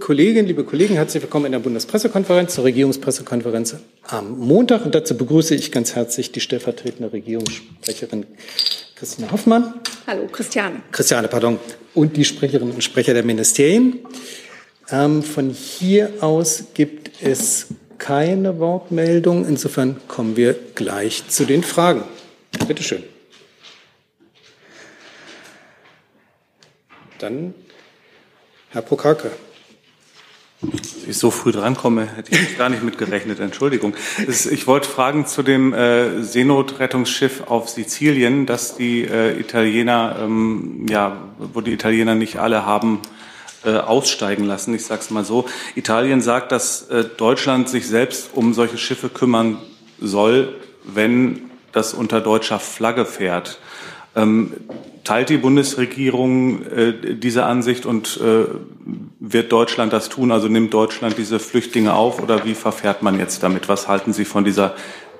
Kolleginnen, liebe Kollegen, herzlich willkommen in der Bundespressekonferenz zur Regierungspressekonferenz am Montag. Und dazu begrüße ich ganz herzlich die stellvertretende Regierungssprecherin Christine Hoffmann. Hallo, Christiane. Christiane, pardon. Und die Sprecherinnen und Sprecher der Ministerien. Ähm, von hier aus gibt es keine Wortmeldung. Insofern kommen wir gleich zu den Fragen. Bitte schön. Dann Herr Prokake. Dass ich so früh drankomme, hätte ich gar nicht mitgerechnet. Entschuldigung. Ich wollte fragen zu dem äh, Seenotrettungsschiff auf Sizilien, dass die äh, Italiener, ähm, ja, wo die Italiener nicht alle haben äh, aussteigen lassen. Ich sage es mal so. Italien sagt, dass Deutschland sich selbst um solche Schiffe kümmern soll, wenn das unter deutscher Flagge fährt. Ähm, teilt die Bundesregierung äh, diese Ansicht und äh, wird Deutschland das tun? Also nimmt Deutschland diese Flüchtlinge auf oder wie verfährt man jetzt damit? Was halten Sie von dieser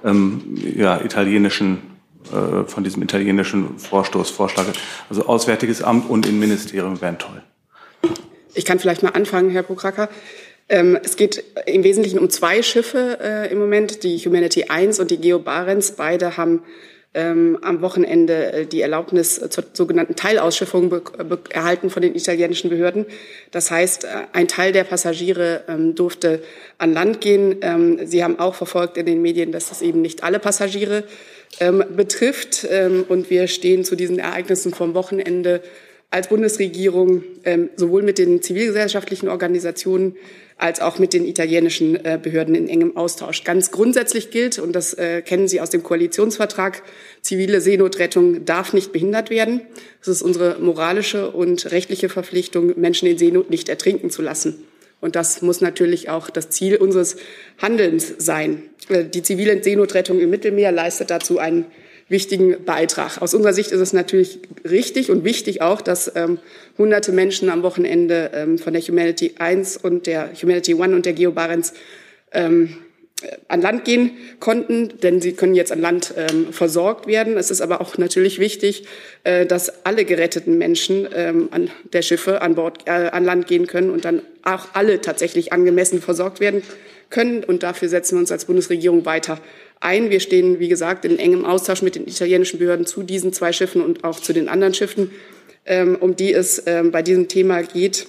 ähm, ja, italienischen, äh, von diesem italienischen Vorstoß, Vorschlag? Also Auswärtiges Amt und Innenministerium wären toll. Ich kann vielleicht mal anfangen, Herr Pokracker. Ähm, es geht im Wesentlichen um zwei Schiffe äh, im Moment, die Humanity 1 und die Geo Barents. Beide haben ähm, am Wochenende äh, die Erlaubnis zur sogenannten Teilausschiffung erhalten von den italienischen Behörden. Das heißt, äh, ein Teil der Passagiere ähm, durfte an Land gehen. Ähm, Sie haben auch verfolgt in den Medien, dass das eben nicht alle Passagiere ähm, betrifft. Ähm, und wir stehen zu diesen Ereignissen vom Wochenende als Bundesregierung ähm, sowohl mit den zivilgesellschaftlichen Organisationen als auch mit den italienischen äh, Behörden in engem Austausch. Ganz grundsätzlich gilt, und das äh, kennen Sie aus dem Koalitionsvertrag, zivile Seenotrettung darf nicht behindert werden. Es ist unsere moralische und rechtliche Verpflichtung, Menschen in Seenot nicht ertrinken zu lassen. Und das muss natürlich auch das Ziel unseres Handelns sein. Äh, die zivile Seenotrettung im Mittelmeer leistet dazu einen wichtigen Beitrag. Aus unserer Sicht ist es natürlich richtig und wichtig auch, dass ähm, hunderte Menschen am Wochenende ähm, von der Humanity 1 und der Humanity 1 und der Geo Barents ähm, an Land gehen konnten, denn sie können jetzt an Land ähm, versorgt werden. Es ist aber auch natürlich wichtig, äh, dass alle geretteten Menschen ähm, an der Schiffe an Bord äh, an Land gehen können und dann auch alle tatsächlich angemessen versorgt werden können. Und dafür setzen wir uns als Bundesregierung weiter ein. Wir stehen, wie gesagt, in engem Austausch mit den italienischen Behörden zu diesen zwei Schiffen und auch zu den anderen Schiffen, ähm, um die es ähm, bei diesem Thema geht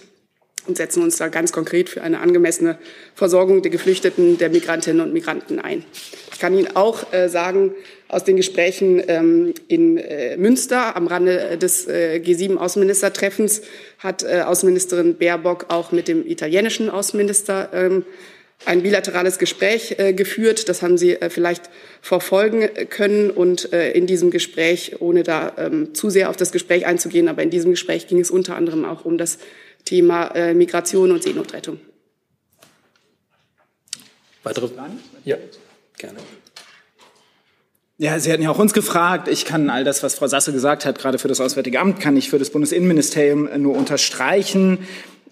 und setzen uns da ganz konkret für eine angemessene Versorgung der Geflüchteten, der Migrantinnen und Migranten ein. Ich kann Ihnen auch äh, sagen, aus den Gesprächen ähm, in äh, Münster am Rande des äh, G7-Außenministertreffens hat Außenministerin Baerbock auch mit dem italienischen Außenminister ein bilaterales Gespräch äh, geführt. Das haben Sie äh, vielleicht verfolgen können. Und äh, in diesem Gespräch, ohne da ähm, zu sehr auf das Gespräch einzugehen, aber in diesem Gespräch ging es unter anderem auch um das Thema äh, Migration und Seenotrettung. Weitere Fragen? Ja, gerne. Ja, Sie hatten ja auch uns gefragt. Ich kann all das, was Frau Sasse gesagt hat, gerade für das Auswärtige Amt, kann ich für das Bundesinnenministerium nur unterstreichen.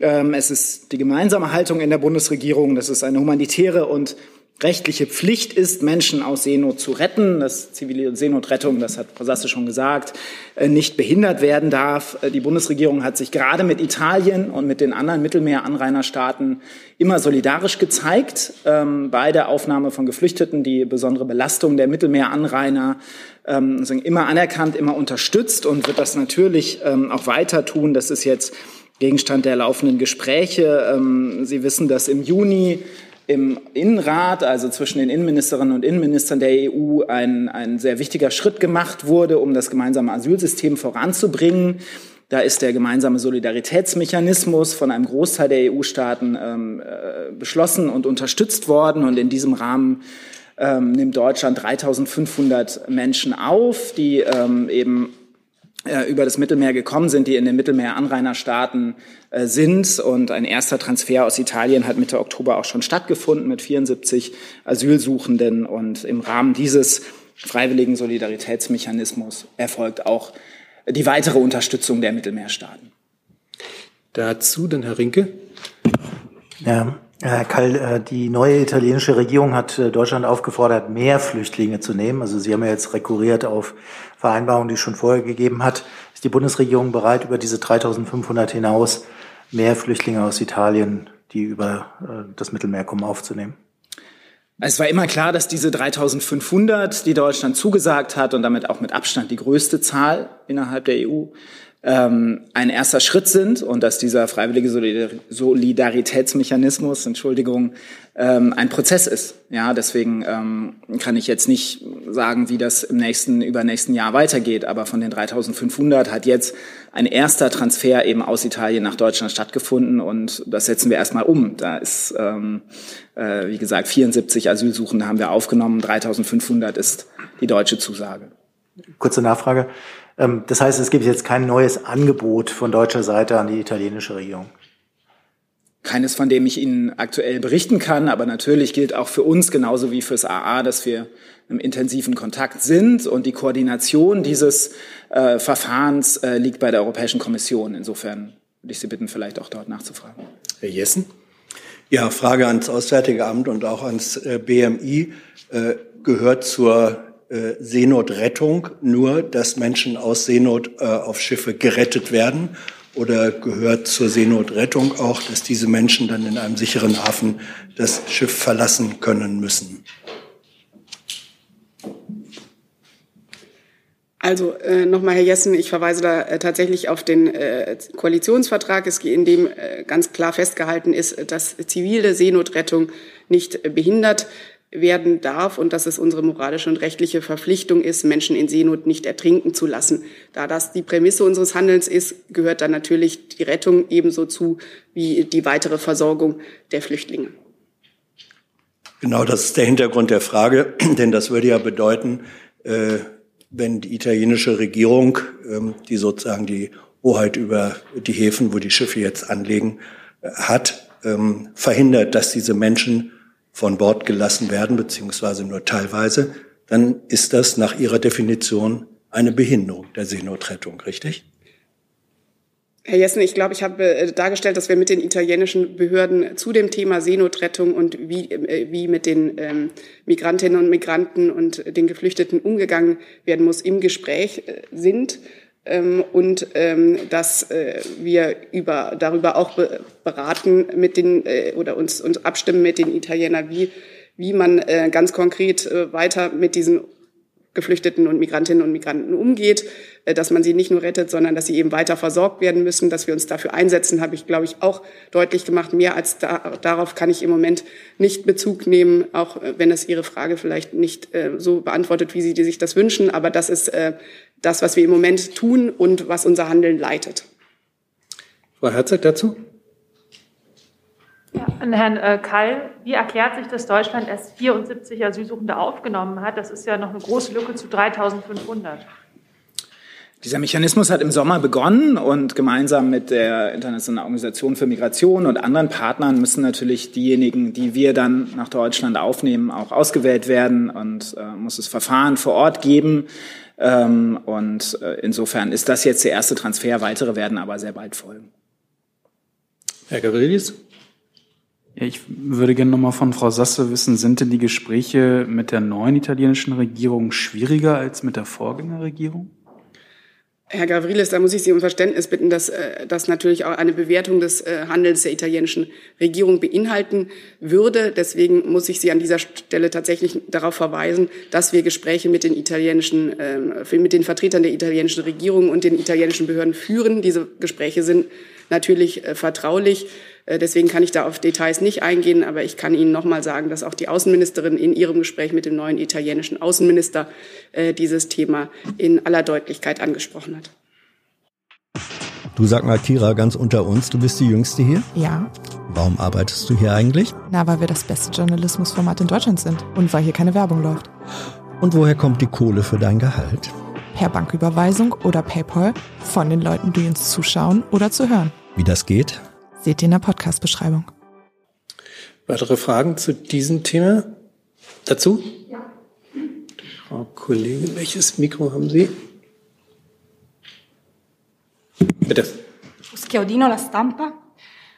Ähm, es ist die gemeinsame Haltung in der Bundesregierung, dass es eine humanitäre und rechtliche Pflicht ist, Menschen aus Seenot zu retten, dass zivile Seenotrettung, das hat Frau Sasse schon gesagt, äh, nicht behindert werden darf. Äh, die Bundesregierung hat sich gerade mit Italien und mit den anderen Mittelmeeranrainerstaaten immer solidarisch gezeigt ähm, bei der Aufnahme von Geflüchteten, die besondere Belastung der Mittelmeeranrainer ähm, immer anerkannt, immer unterstützt und wird das natürlich auch weiter tun. Das ist jetzt Gegenstand der laufenden Gespräche. Ähm, Sie wissen, dass im Juni im Innenrat, also zwischen den Innenministerinnen und Innenministern der EU, ein, ein sehr wichtiger Schritt gemacht wurde, um das gemeinsame Asylsystem voranzubringen. Da ist der gemeinsame Solidaritätsmechanismus von einem Großteil der EU-Staaten ähm, äh, beschlossen und unterstützt worden. Und in diesem Rahmen ähm, nimmt Deutschland 3500 Menschen auf, die ähm, eben über das Mittelmeer gekommen sind, die in den Mittelmeeranrainerstaaten äh, sind. Und ein erster Transfer aus Italien hat Mitte Oktober auch schon stattgefunden mit 74 Asylsuchenden. Und im Rahmen dieses freiwilligen Solidaritätsmechanismus erfolgt auch die weitere Unterstützung der Mittelmeerstaaten. Dazu dann Herr Rinke. Ja, Herr Kall, äh, die neue italienische Regierung hat äh, Deutschland aufgefordert, mehr Flüchtlinge zu nehmen. Also Sie haben ja jetzt rekurriert auf Vereinbarungen, die es schon vorher gegeben hat. Ist die Bundesregierung bereit, über diese 3500 hinaus mehr Flüchtlinge aus Italien, die über äh, das Mittelmeer kommen, aufzunehmen? Es war immer klar, dass diese 3500, die Deutschland zugesagt hat und damit auch mit Abstand die größte Zahl innerhalb der EU, ähm, ein erster Schritt sind und dass dieser freiwillige Solidaritätsmechanismus, Entschuldigung, ähm, ein Prozess ist. Ja, deswegen ähm, kann ich jetzt nicht sagen, wie das im nächsten, übernächsten Jahr weitergeht. Aber von den 3500 hat jetzt ein erster Transfer eben aus Italien nach Deutschland stattgefunden und das setzen wir erstmal um. Da ist, ähm, äh, wie gesagt, 74 Asylsuchende haben wir aufgenommen, 3500 ist die deutsche Zusage. Kurze Nachfrage. Ähm, das heißt, es gibt jetzt kein neues Angebot von deutscher Seite an die italienische Regierung. Keines, von dem ich Ihnen aktuell berichten kann, aber natürlich gilt auch für uns genauso wie fürs AA, dass wir im intensiven Kontakt sind und die Koordination dieses äh, Verfahrens äh, liegt bei der Europäischen Kommission. Insofern würde ich Sie bitten, vielleicht auch dort nachzufragen. Herr Jessen? Ja, Frage ans Auswärtige Amt und auch ans äh, BMI. Äh, gehört zur äh, Seenotrettung nur, dass Menschen aus Seenot äh, auf Schiffe gerettet werden? Oder gehört zur Seenotrettung auch, dass diese Menschen dann in einem sicheren Hafen das Schiff verlassen können müssen? Also äh, nochmal, Herr Jessen, ich verweise da äh, tatsächlich auf den äh, Koalitionsvertrag, in dem äh, ganz klar festgehalten ist, dass zivile Seenotrettung nicht behindert werden darf und dass es unsere moralische und rechtliche Verpflichtung ist, Menschen in Seenot nicht ertrinken zu lassen. Da das die Prämisse unseres Handelns ist, gehört dann natürlich die Rettung ebenso zu wie die weitere Versorgung der Flüchtlinge. Genau, das ist der Hintergrund der Frage, denn das würde ja bedeuten, äh, wenn die italienische Regierung, ähm, die sozusagen die Hoheit über die Häfen, wo die Schiffe jetzt anlegen, äh, hat, ähm, verhindert, dass diese Menschen von Bord gelassen werden, beziehungsweise nur teilweise, dann ist das nach Ihrer Definition eine Behinderung der Seenotrettung, richtig? Herr Jessen, ich glaube, ich habe äh, dargestellt, dass wir mit den italienischen Behörden zu dem Thema Seenotrettung und wie, äh, wie mit den ähm, Migrantinnen und Migranten und den Geflüchteten umgegangen werden muss, im Gespräch äh, sind ähm, und ähm, dass äh, wir über, darüber auch beraten mit den äh, oder uns, uns abstimmen mit den Italienern, wie, wie man äh, ganz konkret äh, weiter mit diesen Geflüchteten und Migrantinnen und Migranten umgeht, äh, dass man sie nicht nur rettet, sondern dass sie eben weiter versorgt werden müssen, dass wir uns dafür einsetzen, habe ich, glaube ich, auch deutlich gemacht. Mehr als da, darauf kann ich im Moment nicht Bezug nehmen, auch äh, wenn es Ihre Frage vielleicht nicht äh, so beantwortet, wie Sie sich das wünschen. Aber das ist äh, das, was wir im Moment tun und was unser Handeln leitet. Frau Herzog dazu? Ja, an Herrn äh, Kall, wie erklärt sich, dass Deutschland erst 74 Asylsuchende aufgenommen hat? Das ist ja noch eine große Lücke zu 3500. Dieser Mechanismus hat im Sommer begonnen und gemeinsam mit der Internationalen Organisation für Migration und anderen Partnern müssen natürlich diejenigen, die wir dann nach Deutschland aufnehmen, auch ausgewählt werden und äh, muss es Verfahren vor Ort geben. Ähm, und äh, insofern ist das jetzt der erste Transfer. Weitere werden aber sehr bald folgen. Herr Gavrilis? Ich würde gerne noch mal von Frau Sasse wissen, sind denn die Gespräche mit der neuen italienischen Regierung schwieriger als mit der Vorgängerregierung? Herr Gavrilis, da muss ich Sie um Verständnis bitten, dass äh, das natürlich auch eine Bewertung des äh, Handelns der italienischen Regierung beinhalten würde. Deswegen muss ich Sie an dieser Stelle tatsächlich darauf verweisen, dass wir Gespräche mit den italienischen, äh, mit den Vertretern der italienischen Regierung und den italienischen Behörden führen. Diese Gespräche sind natürlich äh, vertraulich. Äh, deswegen kann ich da auf Details nicht eingehen, aber ich kann Ihnen noch mal sagen, dass auch die Außenministerin in ihrem Gespräch mit dem neuen italienischen Außenminister äh, dieses Thema in aller Deutlichkeit angesprochen hat. Du sag mal, Kira, ganz unter uns, du bist die Jüngste hier? Ja. Warum arbeitest du hier eigentlich? Na, weil wir das beste Journalismusformat in Deutschland sind und weil hier keine Werbung läuft. Und woher kommt die Kohle für dein Gehalt? Per Banküberweisung oder PayPal von den Leuten, die uns zuschauen oder zu hören. Wie das geht? Seht ihr in der Podcast-Beschreibung. Weitere Fragen zu diesem Thema? Dazu? Ja. Frau Kollegin, welches Mikro haben Sie? Bitte. Schiaudino La Stampa.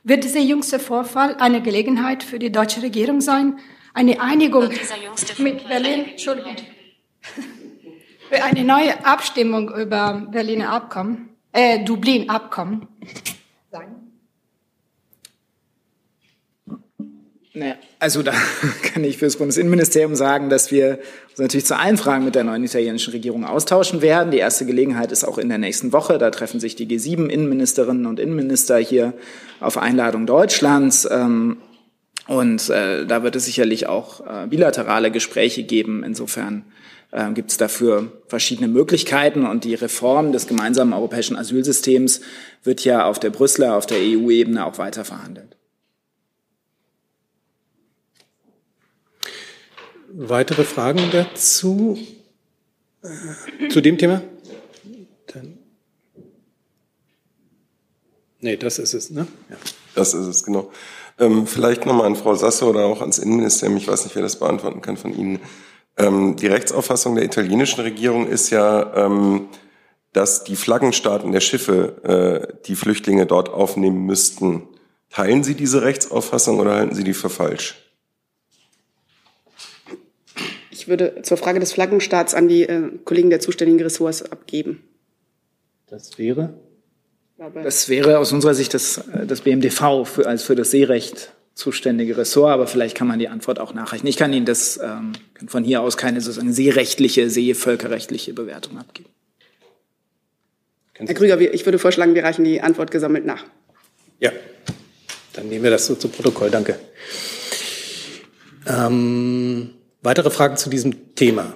Wird dieser jüngste Vorfall eine Gelegenheit für die deutsche Regierung sein, eine Einigung mit Berlin, Entschuldigung, für eine neue Abstimmung über Berliner Abkommen, äh, Dublin-Abkommen sein? Naja, also da kann ich für das Bundesinnenministerium sagen, dass wir uns natürlich zu allen Fragen mit der neuen italienischen Regierung austauschen werden. Die erste Gelegenheit ist auch in der nächsten Woche. Da treffen sich die G7-Innenministerinnen und Innenminister hier auf Einladung Deutschlands. Ähm, und äh, da wird es sicherlich auch äh, bilaterale Gespräche geben. Insofern äh, gibt es dafür verschiedene Möglichkeiten. Und die Reform des gemeinsamen europäischen Asylsystems wird ja auf der Brüsseler, auf der EU-Ebene auch weiter verhandelt. Weitere Fragen dazu? Äh, zu dem Thema? Dann. Nee, das ist es, ne? Ja. Das ist es, genau. Ähm, vielleicht nochmal an Frau Sasse oder auch ans Innenministerium, ich weiß nicht, wer das beantworten kann von Ihnen. Ähm, die Rechtsauffassung der italienischen Regierung ist ja, ähm, dass die Flaggenstaaten der Schiffe äh, die Flüchtlinge dort aufnehmen müssten. Teilen Sie diese Rechtsauffassung oder halten Sie die für falsch? Ich würde zur Frage des Flaggenstaats an die äh, Kollegen der zuständigen Ressorts abgeben. Das wäre? Das wäre aus unserer Sicht das, äh, das BMDV für, als für das Seerecht zuständige Ressort, aber vielleicht kann man die Antwort auch nachreichen. Ich kann Ihnen das ähm, von hier aus keine sozusagen seerechtliche, seevölkerrechtliche Bewertung abgeben. Herr Krüger, ich würde vorschlagen, wir reichen die Antwort gesammelt nach. Ja, dann nehmen wir das so zu Protokoll. Danke. Ähm, Weitere Fragen zu diesem Thema?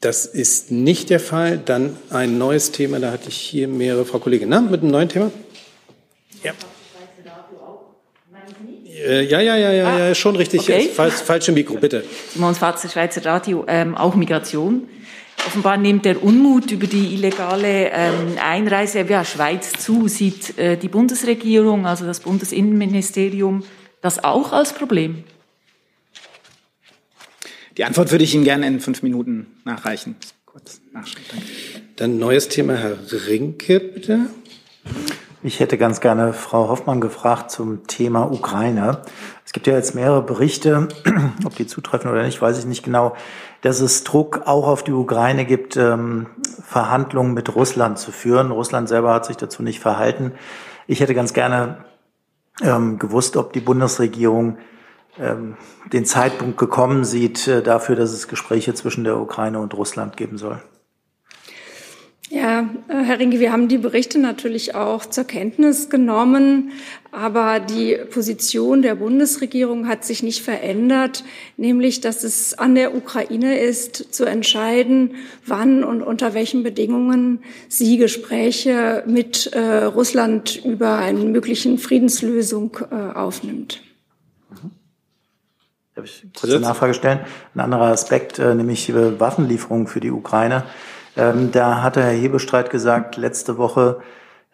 Das ist nicht der Fall. Dann ein neues Thema. Da hatte ich hier mehrere Frau Kollegin. Na, mit einem neuen Thema? Ja. Äh, ja, ja, ja, ja, ah, ja, schon richtig. Okay. Falsch, falsche Mikro, bitte. Simons Fatzer, Schweizer Radio, ähm, auch Migration. Offenbar nimmt der Unmut über die illegale ähm, Einreise via Schweiz zu. Sieht äh, die Bundesregierung, also das Bundesinnenministerium, das auch als Problem? Die Antwort würde ich Ihnen gerne in fünf Minuten nachreichen. Kurz nachschauen. Danke. Dann neues Thema, Herr Rinke, bitte. Ich hätte ganz gerne Frau Hoffmann gefragt zum Thema Ukraine. Es gibt ja jetzt mehrere Berichte, ob die zutreffen oder nicht, weiß ich nicht genau, dass es Druck auch auf die Ukraine gibt, ähm, Verhandlungen mit Russland zu führen. Russland selber hat sich dazu nicht verhalten. Ich hätte ganz gerne ähm, gewusst, ob die Bundesregierung den Zeitpunkt gekommen sieht äh, dafür, dass es Gespräche zwischen der Ukraine und Russland geben soll. Ja, äh, Herr Rinke, wir haben die Berichte natürlich auch zur Kenntnis genommen, aber die Position der Bundesregierung hat sich nicht verändert, nämlich dass es an der Ukraine ist, zu entscheiden, wann und unter welchen Bedingungen sie Gespräche mit äh, Russland über eine möglichen Friedenslösung äh, aufnimmt. Darf ich kurze Nachfrage stellen? Ein anderer Aspekt, äh, nämlich Waffenlieferungen für die Ukraine. Ähm, da hatte Herr Hebestreit gesagt, letzte Woche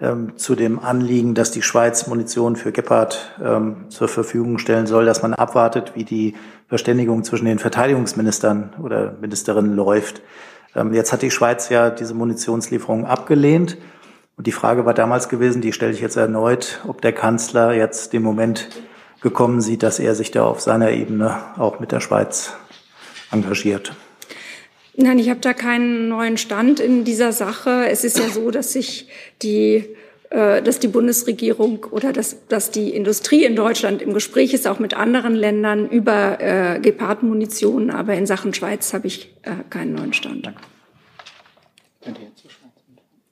ähm, zu dem Anliegen, dass die Schweiz Munition für Gepard ähm, zur Verfügung stellen soll, dass man abwartet, wie die Verständigung zwischen den Verteidigungsministern oder Ministerinnen läuft. Jetzt hat die Schweiz ja diese Munitionslieferungen abgelehnt. Und die Frage war damals gewesen, die stelle ich jetzt erneut, ob der Kanzler jetzt den Moment gekommen sieht, dass er sich da auf seiner Ebene auch mit der Schweiz engagiert. Nein, ich habe da keinen neuen Stand in dieser Sache. Es ist ja so, dass sich die äh, dass die Bundesregierung oder dass, dass die Industrie in Deutschland im Gespräch ist, auch mit anderen Ländern über äh, Gepard-Munition. Aber in Sachen Schweiz habe ich äh, keinen neuen Stand. Danke.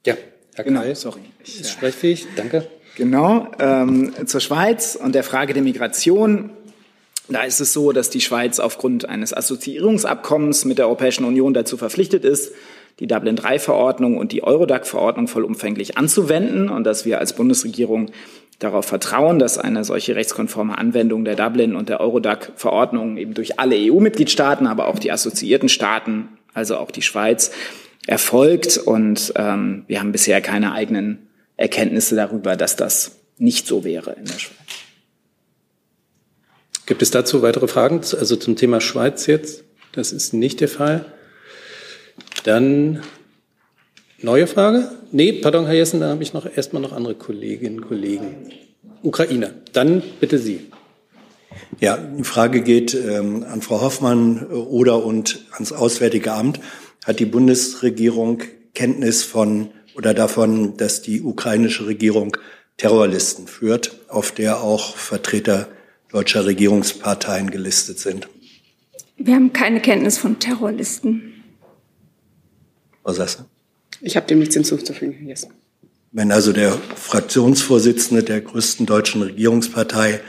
Ja, Herr genau, Kai, sorry. Ich, ist sprechfähig. Danke. Genau, ähm, zur Schweiz und der Frage der Migration. Da ist es so, dass die Schweiz aufgrund eines Assoziierungsabkommens mit der Europäischen Union dazu verpflichtet ist, die Dublin-III-Verordnung und die Eurodac-Verordnung vollumfänglich anzuwenden und dass wir als Bundesregierung darauf vertrauen, dass eine solche rechtskonforme Anwendung der Dublin- und der Eurodac-Verordnung eben durch alle EU-Mitgliedstaaten, aber auch die assoziierten Staaten, also auch die Schweiz, erfolgt. Und ähm, wir haben bisher keine eigenen Erkenntnisse darüber, dass das nicht so wäre in der Schweiz. Gibt es dazu weitere Fragen? Also zum Thema Schweiz jetzt? Das ist nicht der Fall. Dann neue Frage? Nee, pardon, Herr Jessen, da habe ich noch erstmal noch andere Kolleginnen und Kollegen. Ukraine. Dann bitte Sie. Ja, die Frage geht ähm, an Frau Hoffmann oder und ans Auswärtige Amt. Hat die Bundesregierung Kenntnis von oder davon, dass die ukrainische Regierung Terrorlisten führt, auf der auch Vertreter deutscher Regierungsparteien gelistet sind? Wir haben keine Kenntnis von Terrorlisten. Frau Sasse? Ich habe dem nichts hinzuzufügen, Herr Jessen. Wenn also der Fraktionsvorsitzende der größten deutschen Regierungspartei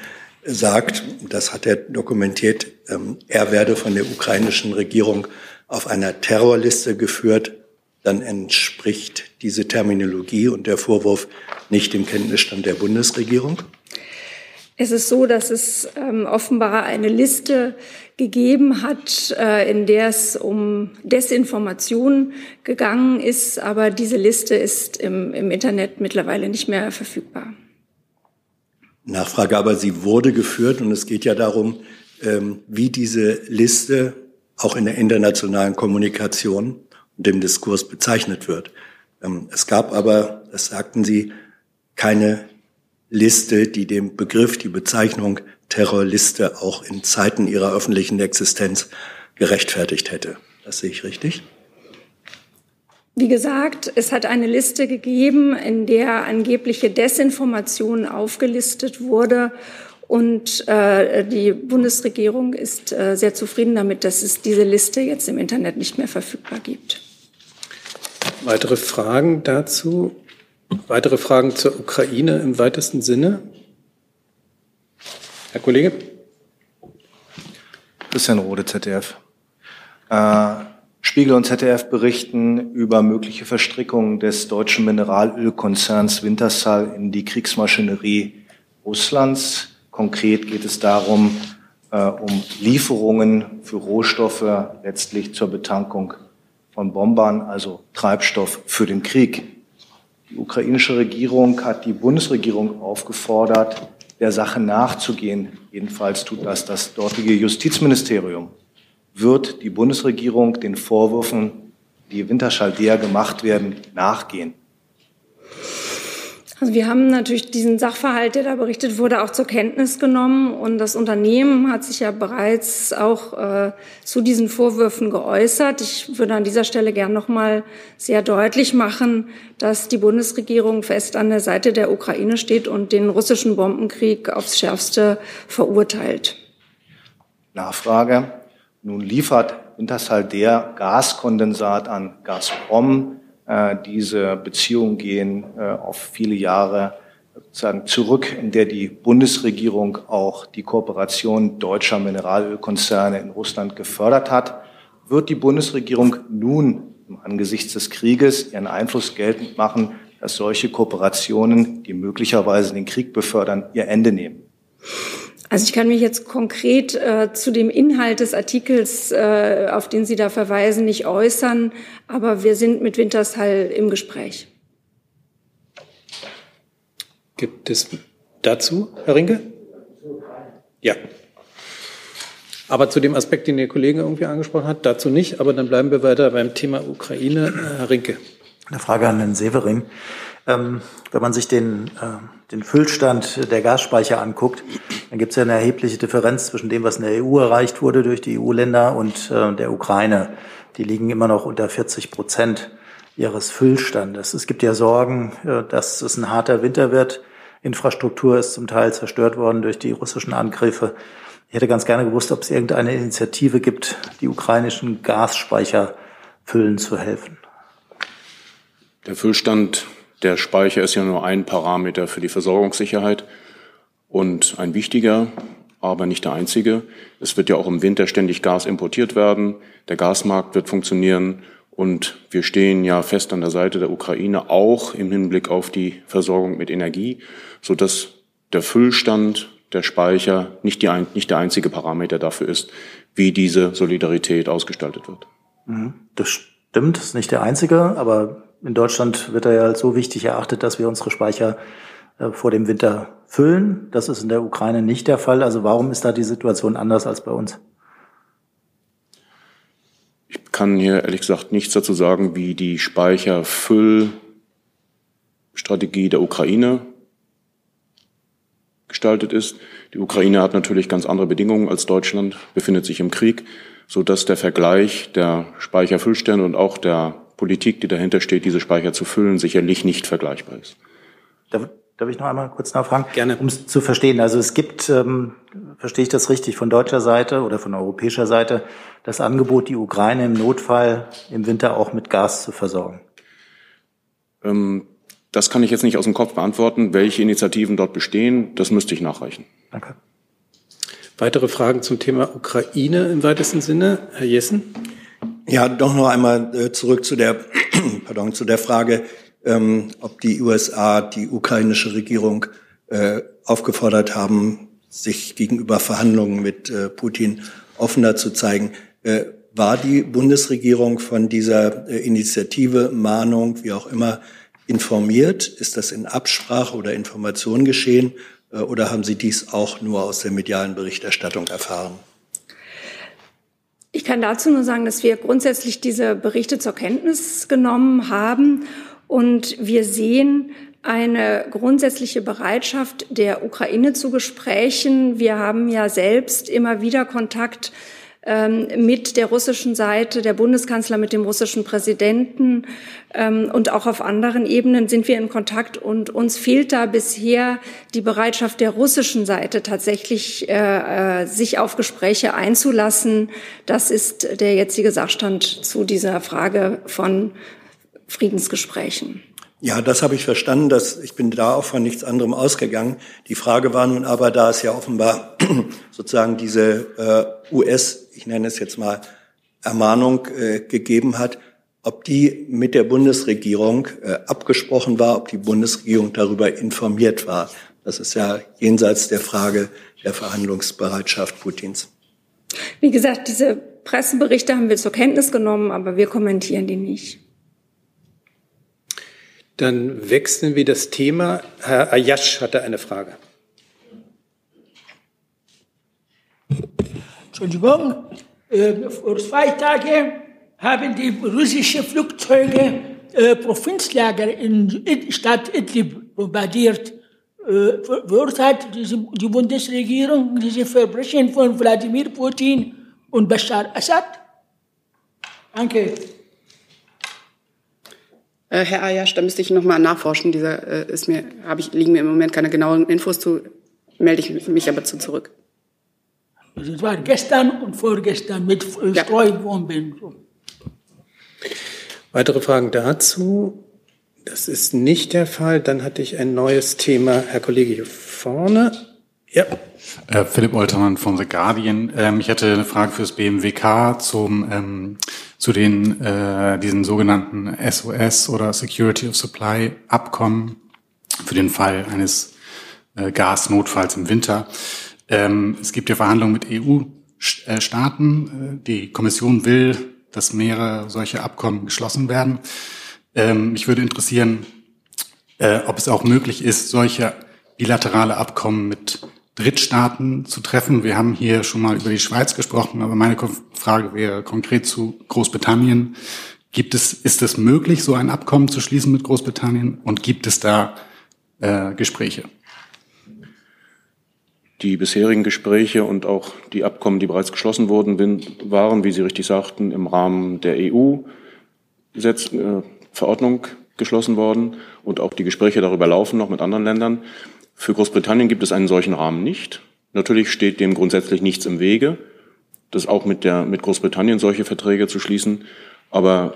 sagt, das hat er dokumentiert, ähm, er werde von der ukrainischen Regierung auf einer Terrorliste geführt, dann entspricht diese Terminologie und der Vorwurf nicht dem Kenntnisstand der Bundesregierung? Es ist so, dass es ähm, offenbar eine Liste gegeben hat, äh, in der es um Desinformation gegangen ist, aber diese Liste ist im, im Internet mittlerweile nicht mehr verfügbar. Nachfrage, aber sie wurde geführt und es geht ja darum, ähm, wie diese Liste auch in der internationalen Kommunikation und dem Diskurs bezeichnet wird. Ähm, es gab aber, das sagten Sie, keine Liste, die dem Begriff, die Bezeichnung Terrorliste auch in Zeiten ihrer öffentlichen Existenz gerechtfertigt hätte. Das sehe ich richtig? Wie gesagt, es hat eine Liste gegeben, in der angebliche Desinformation aufgelistet wurde. Und äh, die Bundesregierung ist äh, sehr zufrieden damit, dass es diese Liste jetzt im Internet nicht mehr verfügbar gibt. Weitere Fragen dazu? Weitere Fragen zur Ukraine im weitesten Sinne? Herr Kollege? Christian Rode, ZDF. Äh, Spiegel und ZDF berichten über mögliche Verstrickungen des deutschen Mineralölkonzerns Wintershall in die Kriegsmaschinerie Russlands. Konkret geht es darum, äh, um Lieferungen für Rohstoffe letztlich zur Betankung von Bombern, also Treibstoff für den Krieg. Die ukrainische Regierung hat die Bundesregierung aufgefordert, der Sache nachzugehen. Jedenfalls tut das das dortige Justizministerium wird die Bundesregierung den Vorwürfen, die Winterschaldea gemacht werden, nachgehen? Also wir haben natürlich diesen Sachverhalt, der da berichtet wurde, auch zur Kenntnis genommen. Und das Unternehmen hat sich ja bereits auch äh, zu diesen Vorwürfen geäußert. Ich würde an dieser Stelle gern noch mal sehr deutlich machen, dass die Bundesregierung fest an der Seite der Ukraine steht und den russischen Bombenkrieg aufs Schärfste verurteilt. Nachfrage. Nun liefert Wintershall der Gaskondensat an Gazprom. Äh, diese Beziehungen gehen äh, auf viele Jahre sozusagen zurück, in der die Bundesregierung auch die Kooperation deutscher Mineralölkonzerne in Russland gefördert hat. Wird die Bundesregierung nun angesichts des Krieges ihren Einfluss geltend machen, dass solche Kooperationen, die möglicherweise den Krieg befördern, ihr Ende nehmen? Also ich kann mich jetzt konkret äh, zu dem Inhalt des Artikels, äh, auf den Sie da verweisen, nicht äußern, aber wir sind mit Wintershall im Gespräch. Gibt es dazu, Herr Rinke? Ja. Aber zu dem Aspekt, den der Kollege irgendwie angesprochen hat, dazu nicht. Aber dann bleiben wir weiter beim Thema Ukraine. Herr Rinke. Eine Frage an Herrn Severin. Ähm, wenn man sich den, äh, den Füllstand der Gasspeicher anguckt, dann gibt es ja eine erhebliche Differenz zwischen dem, was in der EU erreicht wurde durch die EU-Länder und äh, der Ukraine. Die liegen immer noch unter 40 Prozent ihres Füllstandes. Es gibt ja Sorgen, äh, dass es ein harter Winter wird. Infrastruktur ist zum Teil zerstört worden durch die russischen Angriffe. Ich hätte ganz gerne gewusst, ob es irgendeine Initiative gibt, die ukrainischen Gasspeicher füllen zu helfen. Der Füllstand der Speicher ist ja nur ein Parameter für die Versorgungssicherheit und ein wichtiger, aber nicht der einzige. Es wird ja auch im Winter ständig Gas importiert werden. Der Gasmarkt wird funktionieren und wir stehen ja fest an der Seite der Ukraine, auch im Hinblick auf die Versorgung mit Energie, sodass der Füllstand der Speicher nicht, die, nicht der einzige Parameter dafür ist, wie diese Solidarität ausgestaltet wird. Mhm. Das stimmt, ist nicht der einzige, aber in Deutschland wird er ja als so wichtig erachtet, dass wir unsere Speicher äh, vor dem Winter füllen. Das ist in der Ukraine nicht der Fall. Also warum ist da die Situation anders als bei uns? Ich kann hier ehrlich gesagt nichts dazu sagen, wie die Speicherfüllstrategie der Ukraine gestaltet ist. Die Ukraine hat natürlich ganz andere Bedingungen als Deutschland, befindet sich im Krieg, so dass der Vergleich der Speicherfüllstände und auch der Politik, die dahinter steht, diese Speicher zu füllen, sicherlich nicht vergleichbar ist. Da Darf ich noch einmal kurz nachfragen? Gerne. Um es zu verstehen. Also es gibt, ähm, verstehe ich das richtig, von deutscher Seite oder von europäischer Seite das Angebot, die Ukraine im Notfall im Winter auch mit Gas zu versorgen. Ähm, das kann ich jetzt nicht aus dem Kopf beantworten. Welche Initiativen dort bestehen, das müsste ich nachreichen. Danke. Weitere Fragen zum Thema Ukraine im weitesten Sinne? Herr Jessen? Ja, doch noch einmal äh, zurück zu der, pardon, zu der Frage, ähm, ob die USA die ukrainische Regierung äh, aufgefordert haben, sich gegenüber Verhandlungen mit äh, Putin offener zu zeigen. Äh, war die Bundesregierung von dieser äh, Initiative, Mahnung, wie auch immer, informiert? Ist das in Absprache oder Information geschehen? Äh, oder haben Sie dies auch nur aus der medialen Berichterstattung erfahren? Ich kann dazu nur sagen, dass wir grundsätzlich diese Berichte zur Kenntnis genommen haben und wir sehen eine grundsätzliche Bereitschaft der Ukraine zu Gesprächen. Wir haben ja selbst immer wieder Kontakt mit der russischen Seite, der Bundeskanzler mit dem russischen Präsidenten ähm, und auch auf anderen Ebenen sind wir in Kontakt und uns fehlt da bisher die Bereitschaft der russischen Seite tatsächlich äh, äh sich auf Gespräche einzulassen. Das ist der jetzige Sachstand zu dieser Frage von Friedensgesprächen. Ja, das habe ich verstanden. Dass, ich bin da auch von nichts anderem ausgegangen. Die Frage war nun aber, da es ja offenbar sozusagen diese äh, US, ich nenne es jetzt mal, Ermahnung äh, gegeben hat, ob die mit der Bundesregierung äh, abgesprochen war, ob die Bundesregierung darüber informiert war. Das ist ja jenseits der Frage der Verhandlungsbereitschaft Putins. Wie gesagt, diese Presseberichte haben wir zur Kenntnis genommen, aber wir kommentieren die nicht. Dann wechseln wir das Thema. Herr Ayash hatte eine Frage. Entschuldigung, äh, vor zwei Tagen haben die russischen Flugzeuge äh, Provinzlager in Stadt Idlib bombardiert. Äh, verurteilt die Bundesregierung diese Verbrechen von Wladimir Putin und Bashar Assad? Danke. Äh, Herr Ayash, da müsste ich noch mal nachforschen. Dieser äh, ist mir, habe ich, liegen mir im Moment keine genauen Infos zu. Melde ich mich aber zu zurück. Also es war gestern und vorgestern mit äh, ja. Streubomben. Weitere Fragen dazu? Das ist nicht der Fall. Dann hatte ich ein neues Thema. Herr Kollege hier vorne. Ja. Äh, Philipp Oltermann von The Guardian. Ähm, ich hätte eine Frage fürs BMWK zum, ähm, zu den, äh, diesen sogenannten SOS oder Security of Supply Abkommen für den Fall eines äh, Gasnotfalls im Winter. Ähm, es gibt ja Verhandlungen mit EU-Staaten. Äh, die Kommission will, dass mehrere solche Abkommen geschlossen werden. Ähm, mich würde interessieren, äh, ob es auch möglich ist, solche bilaterale Abkommen mit Drittstaaten zu treffen. Wir haben hier schon mal über die Schweiz gesprochen, aber meine Frage wäre konkret zu Großbritannien. Gibt es, ist es möglich, so ein Abkommen zu schließen mit Großbritannien und gibt es da äh, Gespräche? Die bisherigen Gespräche und auch die Abkommen, die bereits geschlossen wurden, waren, wie Sie richtig sagten, im Rahmen der EU-Verordnung äh, geschlossen worden und auch die Gespräche darüber laufen noch mit anderen Ländern. Für Großbritannien gibt es einen solchen Rahmen nicht. Natürlich steht dem grundsätzlich nichts im Wege, das auch mit, der, mit Großbritannien solche Verträge zu schließen. Aber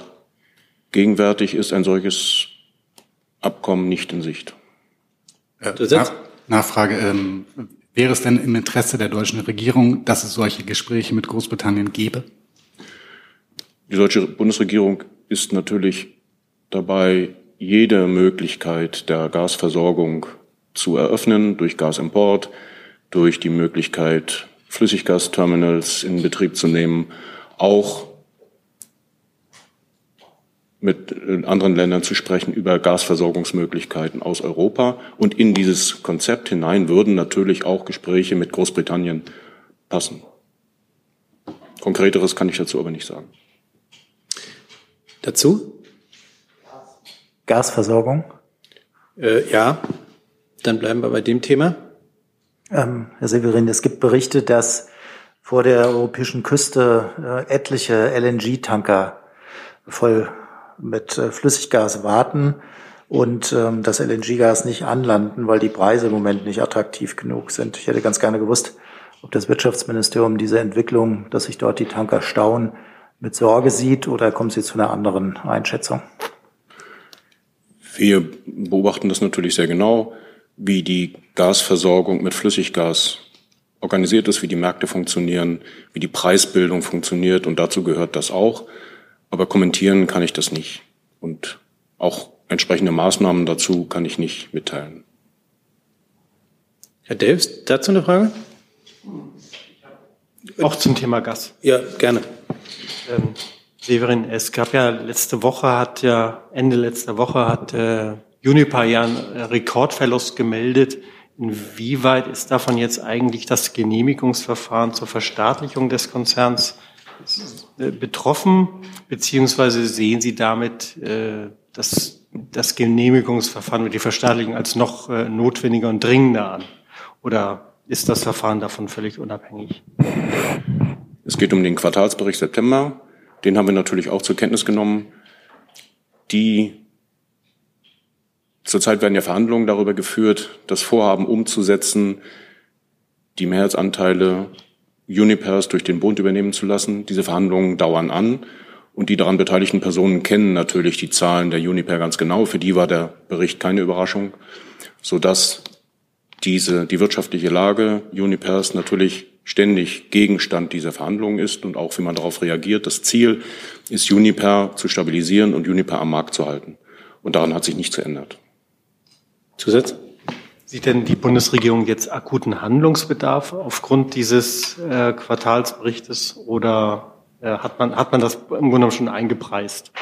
gegenwärtig ist ein solches Abkommen nicht in Sicht. Äh, Nach, Nachfrage. Ähm, wäre es denn im Interesse der deutschen Regierung, dass es solche Gespräche mit Großbritannien gäbe? Die deutsche Bundesregierung ist natürlich dabei, jede Möglichkeit der Gasversorgung zu eröffnen durch Gasimport, durch die Möglichkeit, Flüssiggasterminals in Betrieb zu nehmen, auch mit anderen Ländern zu sprechen über Gasversorgungsmöglichkeiten aus Europa. Und in dieses Konzept hinein würden natürlich auch Gespräche mit Großbritannien passen. Konkreteres kann ich dazu aber nicht sagen. Dazu? Gasversorgung? Äh, ja, dann bleiben wir bei dem Thema. Ähm, Herr Severin, es gibt Berichte, dass vor der europäischen Küste äh, etliche LNG-Tanker voll mit äh, Flüssiggas warten und ähm, das LNG-Gas nicht anlanden, weil die Preise im Moment nicht attraktiv genug sind. Ich hätte ganz gerne gewusst, ob das Wirtschaftsministerium diese Entwicklung, dass sich dort die Tanker stauen, mit Sorge sieht oder kommt Sie zu einer anderen Einschätzung? Wir beobachten das natürlich sehr genau, wie die Gasversorgung mit Flüssiggas organisiert ist, wie die Märkte funktionieren, wie die Preisbildung funktioniert und dazu gehört das auch. Aber kommentieren kann ich das nicht. Und auch entsprechende Maßnahmen dazu kann ich nicht mitteilen. Herr Davis, dazu eine Frage? Auch zum Thema Gas. Ja, gerne. Ähm, Severin, es gab ja letzte Woche, hat ja Ende letzter Woche hat äh, Uniper ja einen Rekordverlust gemeldet. Inwieweit ist davon jetzt eigentlich das Genehmigungsverfahren zur Verstaatlichung des Konzerns äh, betroffen? Beziehungsweise sehen Sie damit äh, das, das Genehmigungsverfahren mit der Verstaatlichung als noch äh, notwendiger und dringender an? Oder ist das Verfahren davon völlig unabhängig? Es geht um den Quartalsbericht September. Den haben wir natürlich auch zur Kenntnis genommen. Die Zurzeit werden ja Verhandlungen darüber geführt, das Vorhaben umzusetzen, die Mehrheitsanteile Unipers durch den Bund übernehmen zu lassen. Diese Verhandlungen dauern an und die daran beteiligten Personen kennen natürlich die Zahlen der Uniper ganz genau. Für die war der Bericht keine Überraschung, sodass diese, die wirtschaftliche Lage Unipers natürlich ständig Gegenstand dieser Verhandlungen ist und auch wie man darauf reagiert. Das Ziel ist, Uniper zu stabilisieren und Uniper am Markt zu halten. Und daran hat sich nichts geändert. Zusatz? Sieht denn die Bundesregierung jetzt akuten Handlungsbedarf aufgrund dieses äh, Quartalsberichtes oder äh, hat, man, hat man das im Grunde schon eingepreist?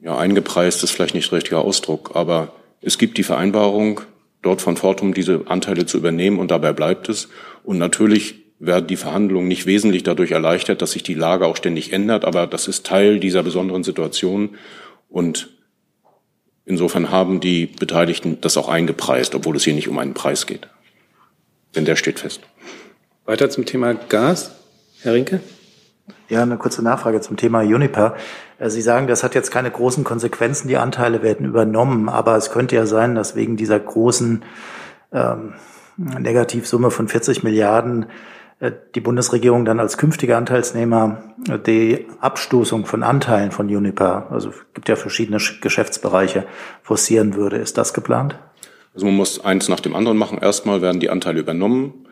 Ja, eingepreist ist vielleicht nicht der richtige Ausdruck, aber es gibt die Vereinbarung, dort von Fortum diese Anteile zu übernehmen und dabei bleibt es. Und natürlich werden die Verhandlungen nicht wesentlich dadurch erleichtert, dass sich die Lage auch ständig ändert, aber das ist Teil dieser besonderen Situation und insofern haben die Beteiligten das auch eingepreist, obwohl es hier nicht um einen Preis geht. Denn der steht fest. Weiter zum Thema Gas. Herr Rinke? Ja, eine kurze Nachfrage zum Thema Uniper. Äh, Sie sagen, das hat jetzt keine großen Konsequenzen, die Anteile werden übernommen, aber es könnte ja sein, dass wegen dieser großen ähm, Negativsumme von 40 Milliarden äh, die Bundesregierung dann als künftiger Anteilsnehmer äh, die Abstoßung von Anteilen von Uniper, also gibt ja verschiedene Geschäftsbereiche, forcieren würde. Ist das geplant? Also man muss eins nach dem anderen machen. Erstmal werden die Anteile übernommen.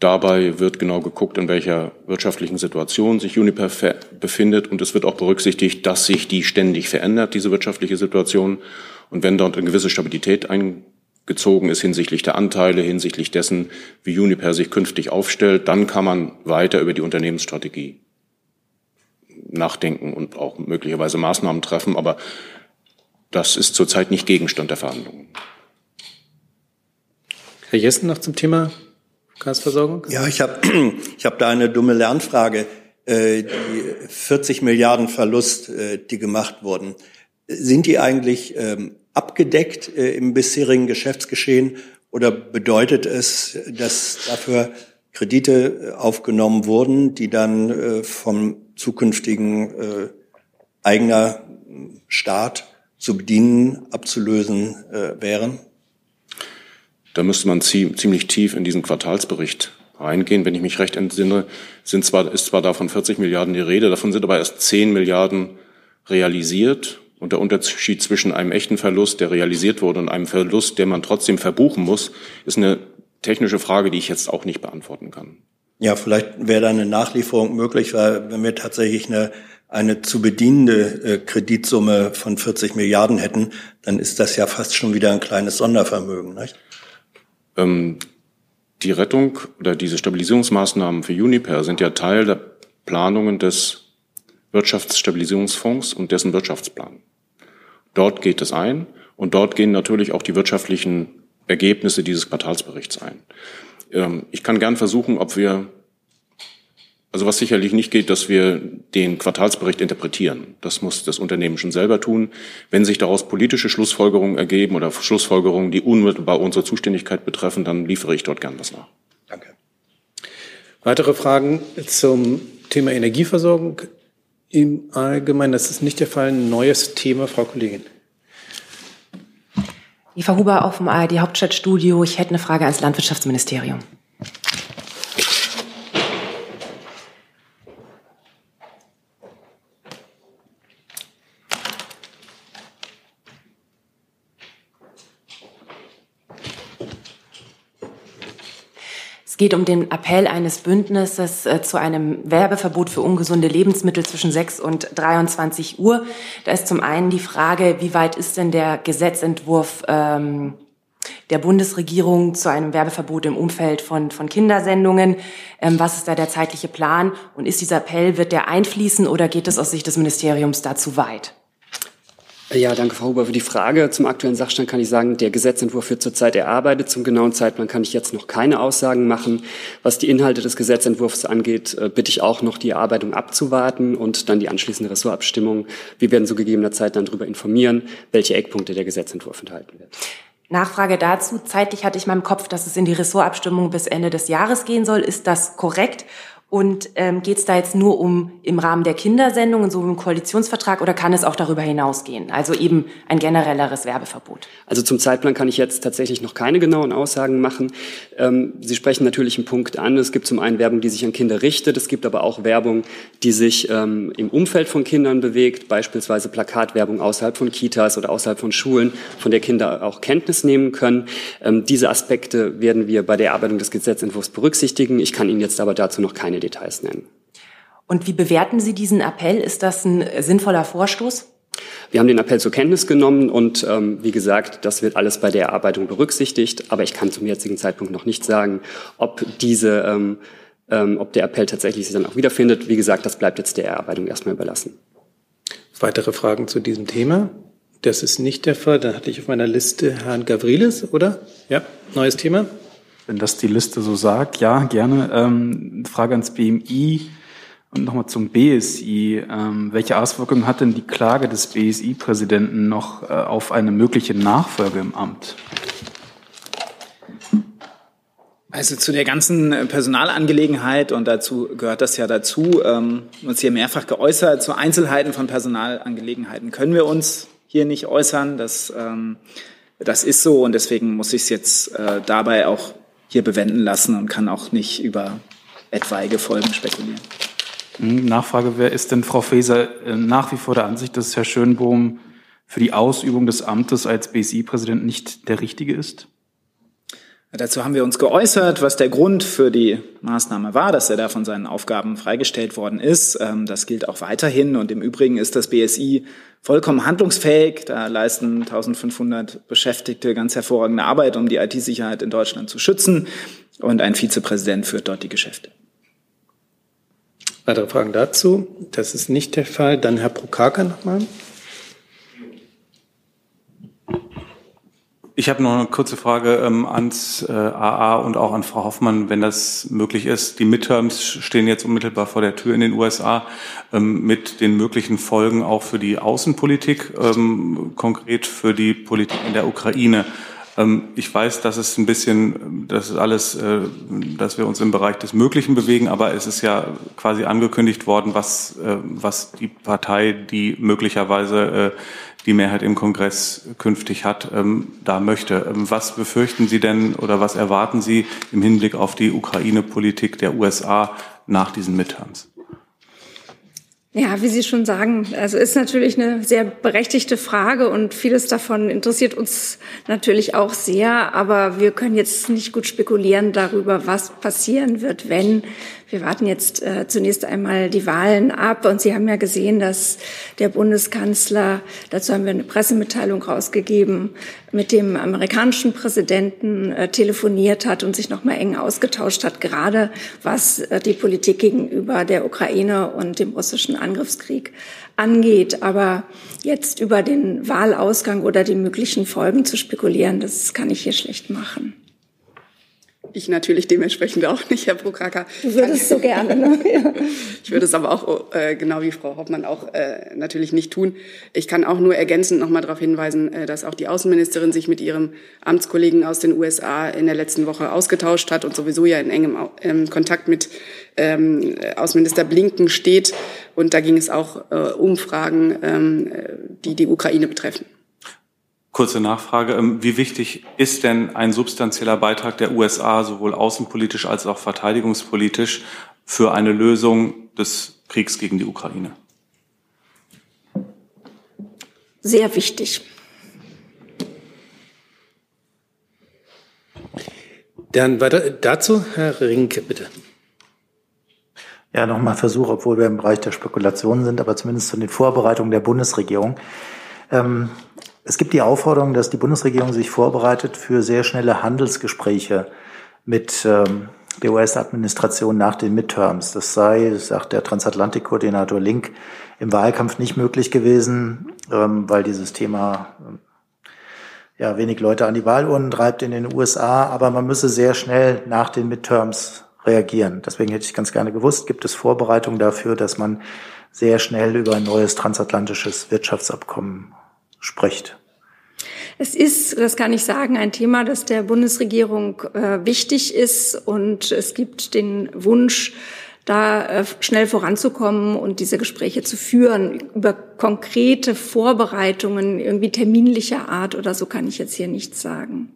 Dabei wird genau geguckt, in welcher wirtschaftlichen Situation sich Uniper befindet. Und es wird auch berücksichtigt, dass sich die ständig verändert, diese wirtschaftliche Situation. Und wenn dort eine gewisse Stabilität eingezogen ist hinsichtlich der Anteile, hinsichtlich dessen, wie Uniper sich künftig aufstellt, dann kann man weiter über die Unternehmensstrategie nachdenken und auch möglicherweise Maßnahmen treffen. Aber das ist zurzeit nicht Gegenstand der Verhandlungen. Herr Jessen noch zum Thema Gasversorgung? Ja, ich habe ich hab da eine dumme Lernfrage. Äh, die 40 Milliarden Verlust, äh, die gemacht wurden, sind die eigentlich ähm, abgedeckt äh, im bisherigen Geschäftsgeschehen oder bedeutet es, dass dafür Kredite aufgenommen wurden, die dann vom zukünftigen eigener Staat zu bedienen, abzulösen wären? Da müsste man ziemlich tief in diesen Quartalsbericht reingehen. Wenn ich mich recht entsinne, sind zwar, ist zwar davon 40 Milliarden die Rede, davon sind aber erst 10 Milliarden realisiert. Und der Unterschied zwischen einem echten Verlust, der realisiert wurde, und einem Verlust, den man trotzdem verbuchen muss, ist eine technische Frage, die ich jetzt auch nicht beantworten kann. Ja, vielleicht wäre da eine Nachlieferung möglich, weil wenn wir tatsächlich eine, eine zu bedienende äh, Kreditsumme von 40 Milliarden hätten, dann ist das ja fast schon wieder ein kleines Sondervermögen. Nicht? Ähm, die Rettung oder diese Stabilisierungsmaßnahmen für Uniper sind ja Teil der Planungen des Wirtschaftsstabilisierungsfonds und dessen Wirtschaftsplan. Dort geht es ein und dort gehen natürlich auch die wirtschaftlichen Ergebnisse dieses Quartalsberichts ein. Ähm, ich kann gern versuchen, ob wir also was sicherlich nicht geht, dass wir den Quartalsbericht interpretieren. Das muss das Unternehmen schon selber tun. Wenn sich daraus politische Schlussfolgerungen ergeben oder Schlussfolgerungen, die unmittelbar unsere Zuständigkeit betreffen, dann liefere ich dort gern was nach. Danke. Weitere Fragen zum Thema Energieversorgung? Im Allgemeinen, das ist nicht der Fall. Ein neues Thema, Frau Kollegin. Eva Huber auf dem ARD Hauptstadtstudio. Ich hätte eine Frage ans Landwirtschaftsministerium. Geht um den Appell eines Bündnisses äh, zu einem Werbeverbot für ungesunde Lebensmittel zwischen 6 und 23 Uhr. Da ist zum einen die Frage, wie weit ist denn der Gesetzentwurf ähm, der Bundesregierung zu einem Werbeverbot im Umfeld von, von Kindersendungen? Ähm, was ist da der zeitliche Plan? Und ist dieser Appell, wird der einfließen oder geht es aus Sicht des Ministeriums da zu weit? Ja, danke, Frau Huber, für die Frage. Zum aktuellen Sachstand kann ich sagen, der Gesetzentwurf wird zurzeit erarbeitet. Zum genauen Zeitplan kann ich jetzt noch keine Aussagen machen. Was die Inhalte des Gesetzentwurfs angeht, äh, bitte ich auch noch die Erarbeitung abzuwarten und dann die anschließende Ressortabstimmung. Wir werden zu gegebener Zeit dann darüber informieren, welche Eckpunkte der Gesetzentwurf enthalten wird. Nachfrage dazu. Zeitlich hatte ich in meinem Kopf, dass es in die Ressortabstimmung bis Ende des Jahres gehen soll. Ist das korrekt? Und ähm, geht es da jetzt nur um im Rahmen der Kindersendungen, so im Koalitionsvertrag, oder kann es auch darüber hinausgehen? Also eben ein generelleres Werbeverbot. Also zum Zeitplan kann ich jetzt tatsächlich noch keine genauen Aussagen machen. Ähm, Sie sprechen natürlich einen Punkt an. Es gibt zum einen Werbung, die sich an Kinder richtet. Es gibt aber auch Werbung, die sich ähm, im Umfeld von Kindern bewegt, beispielsweise Plakatwerbung außerhalb von Kitas oder außerhalb von Schulen, von der Kinder auch Kenntnis nehmen können. Ähm, diese Aspekte werden wir bei der Erarbeitung des Gesetzentwurfs berücksichtigen. Ich kann Ihnen jetzt aber dazu noch keine Details nennen. Und wie bewerten Sie diesen Appell? Ist das ein sinnvoller Vorstoß? Wir haben den Appell zur Kenntnis genommen und ähm, wie gesagt, das wird alles bei der Erarbeitung berücksichtigt. Aber ich kann zum jetzigen Zeitpunkt noch nicht sagen, ob diese, ähm, ähm, ob der Appell tatsächlich sich dann auch wiederfindet. Wie gesagt, das bleibt jetzt der Erarbeitung erstmal überlassen. Weitere Fragen zu diesem Thema? Das ist nicht der Fall. Dann hatte ich auf meiner Liste Herrn Gavrilis, oder? Ja, neues Thema. Wenn das die Liste so sagt, ja, gerne. Ähm, Frage ans BMI und nochmal zum BSI. Ähm, welche Auswirkungen hat denn die Klage des BSI-Präsidenten noch äh, auf eine mögliche Nachfolge im Amt? Also zu der ganzen Personalangelegenheit, und dazu gehört das ja dazu, ähm, uns hier mehrfach geäußert, zu Einzelheiten von Personalangelegenheiten können wir uns hier nicht äußern. Das, ähm, das ist so und deswegen muss ich es jetzt äh, dabei auch hier bewenden lassen und kann auch nicht über etwaige Folgen spekulieren. Hm, Nachfrage, wer ist denn Frau Faeser äh, nach wie vor der Ansicht, dass Herr Schönbohm für die Ausübung des Amtes als BSI-Präsident nicht der Richtige ist? Dazu haben wir uns geäußert, was der Grund für die Maßnahme war, dass er da von seinen Aufgaben freigestellt worden ist. Ähm, das gilt auch weiterhin. Und im Übrigen ist das BSI vollkommen handlungsfähig. Da leisten 1500 Beschäftigte ganz hervorragende Arbeit, um die IT-Sicherheit in Deutschland zu schützen. Und ein Vizepräsident führt dort die Geschäfte. Weitere Fragen dazu? Das ist nicht der Fall. Dann Herr Prokaka nochmal. Ich habe noch eine kurze Frage ähm, ans äh, AA und auch an Frau Hoffmann, wenn das möglich ist. Die Midterms stehen jetzt unmittelbar vor der Tür in den USA ähm, mit den möglichen Folgen auch für die Außenpolitik, ähm, konkret für die Politik in der Ukraine. Ähm, ich weiß, dass es ein bisschen, das ist alles, äh, dass wir uns im Bereich des Möglichen bewegen, aber es ist ja quasi angekündigt worden, was, äh, was die Partei, die möglicherweise äh, die Mehrheit im Kongress künftig hat, ähm, da möchte. Ähm, was befürchten Sie denn oder was erwarten Sie im Hinblick auf die Ukraine-Politik der USA nach diesen Midterms? Ja, wie Sie schon sagen, also ist natürlich eine sehr berechtigte Frage und vieles davon interessiert uns natürlich auch sehr, aber wir können jetzt nicht gut spekulieren darüber, was passieren wird, wenn wir warten jetzt äh, zunächst einmal die Wahlen ab und Sie haben ja gesehen, dass der Bundeskanzler, dazu haben wir eine Pressemitteilung rausgegeben, mit dem amerikanischen Präsidenten äh, telefoniert hat und sich noch mal eng ausgetauscht hat, gerade was äh, die Politik gegenüber der Ukraine und dem russischen Angriffskrieg angeht. Aber jetzt über den Wahlausgang oder die möglichen Folgen zu spekulieren, das kann ich hier schlecht machen. Ich natürlich dementsprechend auch nicht, Herr Prokraka. Du würdest so gerne, ne? Ja. Ich würde es aber auch, äh, genau wie Frau Hoffmann, auch äh, natürlich nicht tun. Ich kann auch nur ergänzend noch mal darauf hinweisen, äh, dass auch die Außenministerin sich mit ihrem Amtskollegen aus den USA in der letzten Woche ausgetauscht hat und sowieso ja in engem ähm, Kontakt mit ähm, Außenminister Blinken steht. Und da ging es auch äh, um Fragen, ähm, die die Ukraine betreffen. Kurze Nachfrage. Ähm, wie wichtig ist denn ein substanzieller Beitrag der USA sowohl außenpolitisch als auch verteidigungspolitisch für eine Lösung des Kriegs gegen die Ukraine? Sehr wichtig. Dann weiter dazu, Herr Rinke, bitte. Ja, nochmal Versuch, obwohl wir im Bereich der Spekulationen sind, aber zumindest zu den Vorbereitungen der Bundesregierung. Ähm, es gibt die Aufforderung, dass die Bundesregierung sich vorbereitet für sehr schnelle Handelsgespräche mit ähm, der US-Administration nach den Midterms. Das sei, sagt der Transatlantikkoordinator Link, im Wahlkampf nicht möglich gewesen, ähm, weil dieses Thema äh, ja wenig Leute an die Wahlurnen treibt in den USA. Aber man müsse sehr schnell nach den Midterms reagieren. Deswegen hätte ich ganz gerne gewusst, gibt es Vorbereitungen dafür, dass man sehr schnell über ein neues transatlantisches Wirtschaftsabkommen spricht? Es ist, das kann ich sagen, ein Thema, das der Bundesregierung äh, wichtig ist. Und es gibt den Wunsch, da äh, schnell voranzukommen und diese Gespräche zu führen. Über konkrete Vorbereitungen, irgendwie terminlicher Art oder so kann ich jetzt hier nichts sagen.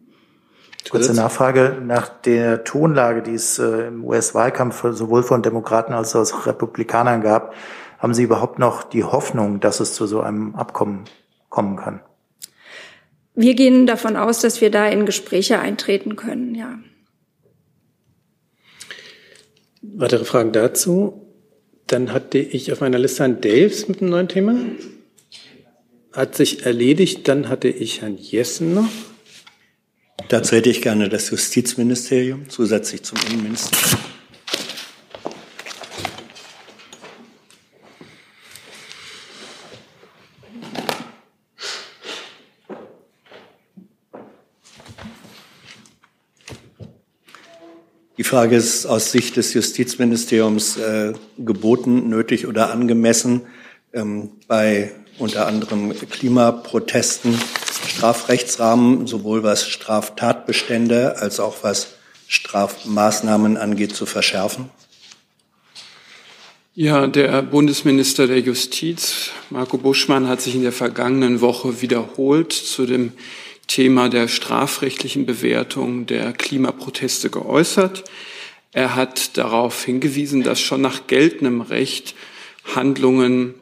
Kurze Nachfrage nach der Tonlage, die es äh, im US-Wahlkampf sowohl von Demokraten als auch aus Republikanern gab. Haben Sie überhaupt noch die Hoffnung, dass es zu so einem Abkommen kommen kann? Wir gehen davon aus, dass wir da in Gespräche eintreten können, ja. Weitere Fragen dazu? Dann hatte ich auf meiner Liste Herrn Delfs mit einem neuen Thema. Hat sich erledigt. Dann hatte ich Herrn Jessen noch. Dazu hätte ich gerne das Justizministerium zusätzlich zum Innenministerium. Frage ist aus Sicht des Justizministeriums äh, geboten, nötig oder angemessen, ähm, bei unter anderem Klimaprotesten Strafrechtsrahmen sowohl was Straftatbestände als auch was Strafmaßnahmen angeht zu verschärfen? Ja, der Bundesminister der Justiz, Marco Buschmann, hat sich in der vergangenen Woche wiederholt zu dem Thema der strafrechtlichen Bewertung der Klimaproteste geäußert. Er hat darauf hingewiesen, dass schon nach geltendem Recht Handlungen,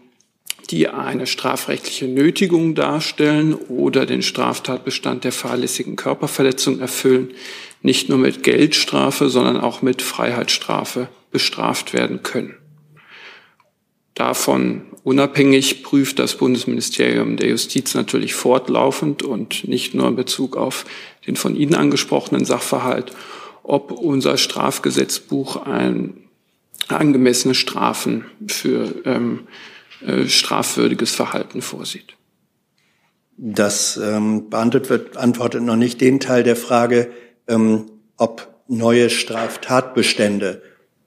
die eine strafrechtliche Nötigung darstellen oder den Straftatbestand der fahrlässigen Körperverletzung erfüllen, nicht nur mit Geldstrafe, sondern auch mit Freiheitsstrafe bestraft werden können. Davon unabhängig prüft das Bundesministerium der Justiz natürlich fortlaufend und nicht nur in Bezug auf den von Ihnen angesprochenen Sachverhalt, ob unser Strafgesetzbuch ein angemessene Strafen für ähm, äh, strafwürdiges Verhalten vorsieht. Das ähm, beantwortet antwortet noch nicht den Teil der Frage, ähm, ob neue Straftatbestände,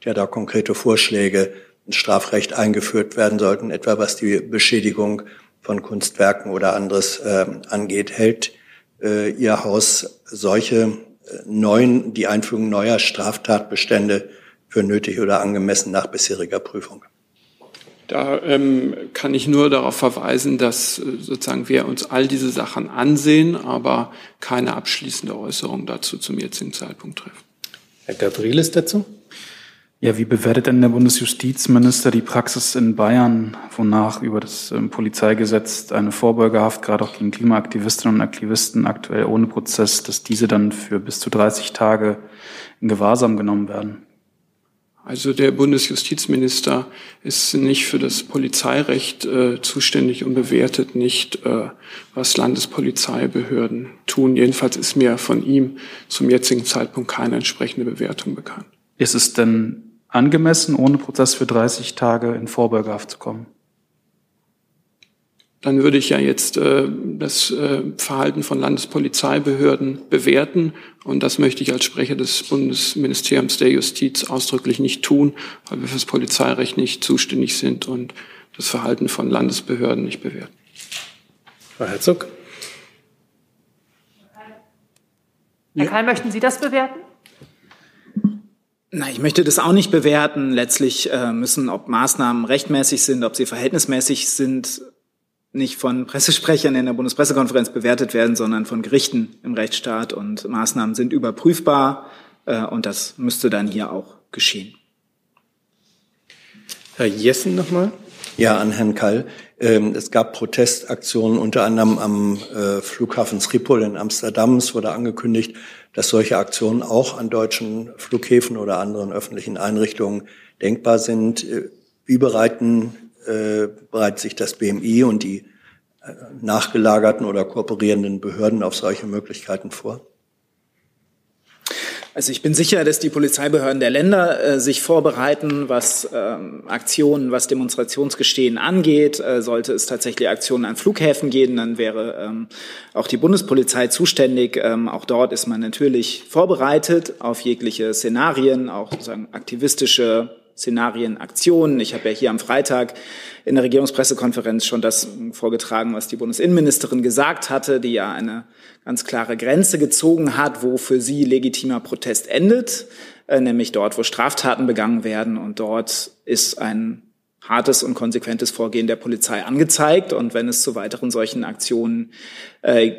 ja da konkrete Vorschläge Strafrecht eingeführt werden sollten, etwa was die Beschädigung von Kunstwerken oder anderes äh, angeht. Hält äh, Ihr Haus solche äh, neuen, die Einführung neuer Straftatbestände für nötig oder angemessen nach bisheriger Prüfung? Da ähm, kann ich nur darauf verweisen, dass äh, sozusagen wir uns all diese Sachen ansehen, aber keine abschließende Äußerung dazu zum jetzigen Zeitpunkt treffen. Herr Gavrilis dazu? Ja, wie bewertet denn der Bundesjustizminister die Praxis in Bayern, wonach über das ähm, Polizeigesetz eine Vorbeugehaft gerade auch gegen Klimaaktivistinnen und Aktivisten aktuell ohne Prozess, dass diese dann für bis zu 30 Tage in Gewahrsam genommen werden? Also der Bundesjustizminister ist nicht für das Polizeirecht äh, zuständig und bewertet nicht, äh, was Landespolizeibehörden tun. Jedenfalls ist mir von ihm zum jetzigen Zeitpunkt keine entsprechende Bewertung bekannt. Ist es denn angemessen, ohne Prozess für 30 Tage in Vorbeugehaft zu kommen? dann würde ich ja jetzt äh, das äh, Verhalten von Landespolizeibehörden bewerten. Und das möchte ich als Sprecher des Bundesministeriums der Justiz ausdrücklich nicht tun, weil wir für das Polizeirecht nicht zuständig sind und das Verhalten von Landesbehörden nicht bewerten. Frau Herzog. Herr Keil, möchten Sie das bewerten? Na, ich möchte das auch nicht bewerten. Letztlich äh, müssen, ob Maßnahmen rechtmäßig sind, ob sie verhältnismäßig sind, nicht von Pressesprechern in der Bundespressekonferenz bewertet werden, sondern von Gerichten im Rechtsstaat. Und Maßnahmen sind überprüfbar äh, und das müsste dann hier auch geschehen. Herr Jessen nochmal. Ja, an Herrn Kall. Ähm, es gab Protestaktionen unter anderem am äh, Flughafen Schiphol in Amsterdam. Es wurde angekündigt, dass solche Aktionen auch an deutschen Flughäfen oder anderen öffentlichen Einrichtungen denkbar sind. Äh, wie bereiten äh, bereitet sich das BMI und die äh, nachgelagerten oder kooperierenden Behörden auf solche Möglichkeiten vor? Also ich bin sicher, dass die Polizeibehörden der Länder äh, sich vorbereiten, was ähm, Aktionen, was Demonstrationsgestehen angeht. Äh, sollte es tatsächlich Aktionen an Flughäfen geben, dann wäre ähm, auch die Bundespolizei zuständig. Ähm, auch dort ist man natürlich vorbereitet auf jegliche Szenarien, auch sozusagen aktivistische Szenarien, Aktionen. Ich habe ja hier am Freitag in der Regierungspressekonferenz schon das vorgetragen, was die Bundesinnenministerin gesagt hatte, die ja eine ganz klare Grenze gezogen hat, wo für sie legitimer Protest endet, äh, nämlich dort, wo Straftaten begangen werden. Und dort ist ein hartes und konsequentes Vorgehen der Polizei angezeigt. Und wenn es zu weiteren solchen Aktionen äh,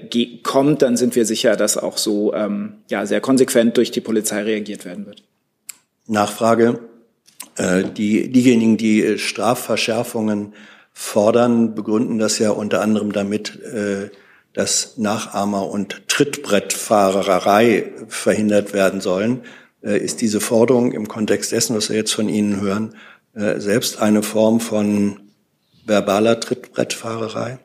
kommt, dann sind wir sicher, dass auch so ähm, ja, sehr konsequent durch die Polizei reagiert werden wird. Nachfrage. Äh, die, diejenigen, die äh, Strafverschärfungen fordern, begründen das ja unter anderem damit, äh, dass Nachahmer- und Trittbrettfahrerei verhindert werden sollen. Ist diese Forderung im Kontext dessen, was wir jetzt von Ihnen hören, selbst eine Form von verbaler Trittbrettfahrerei?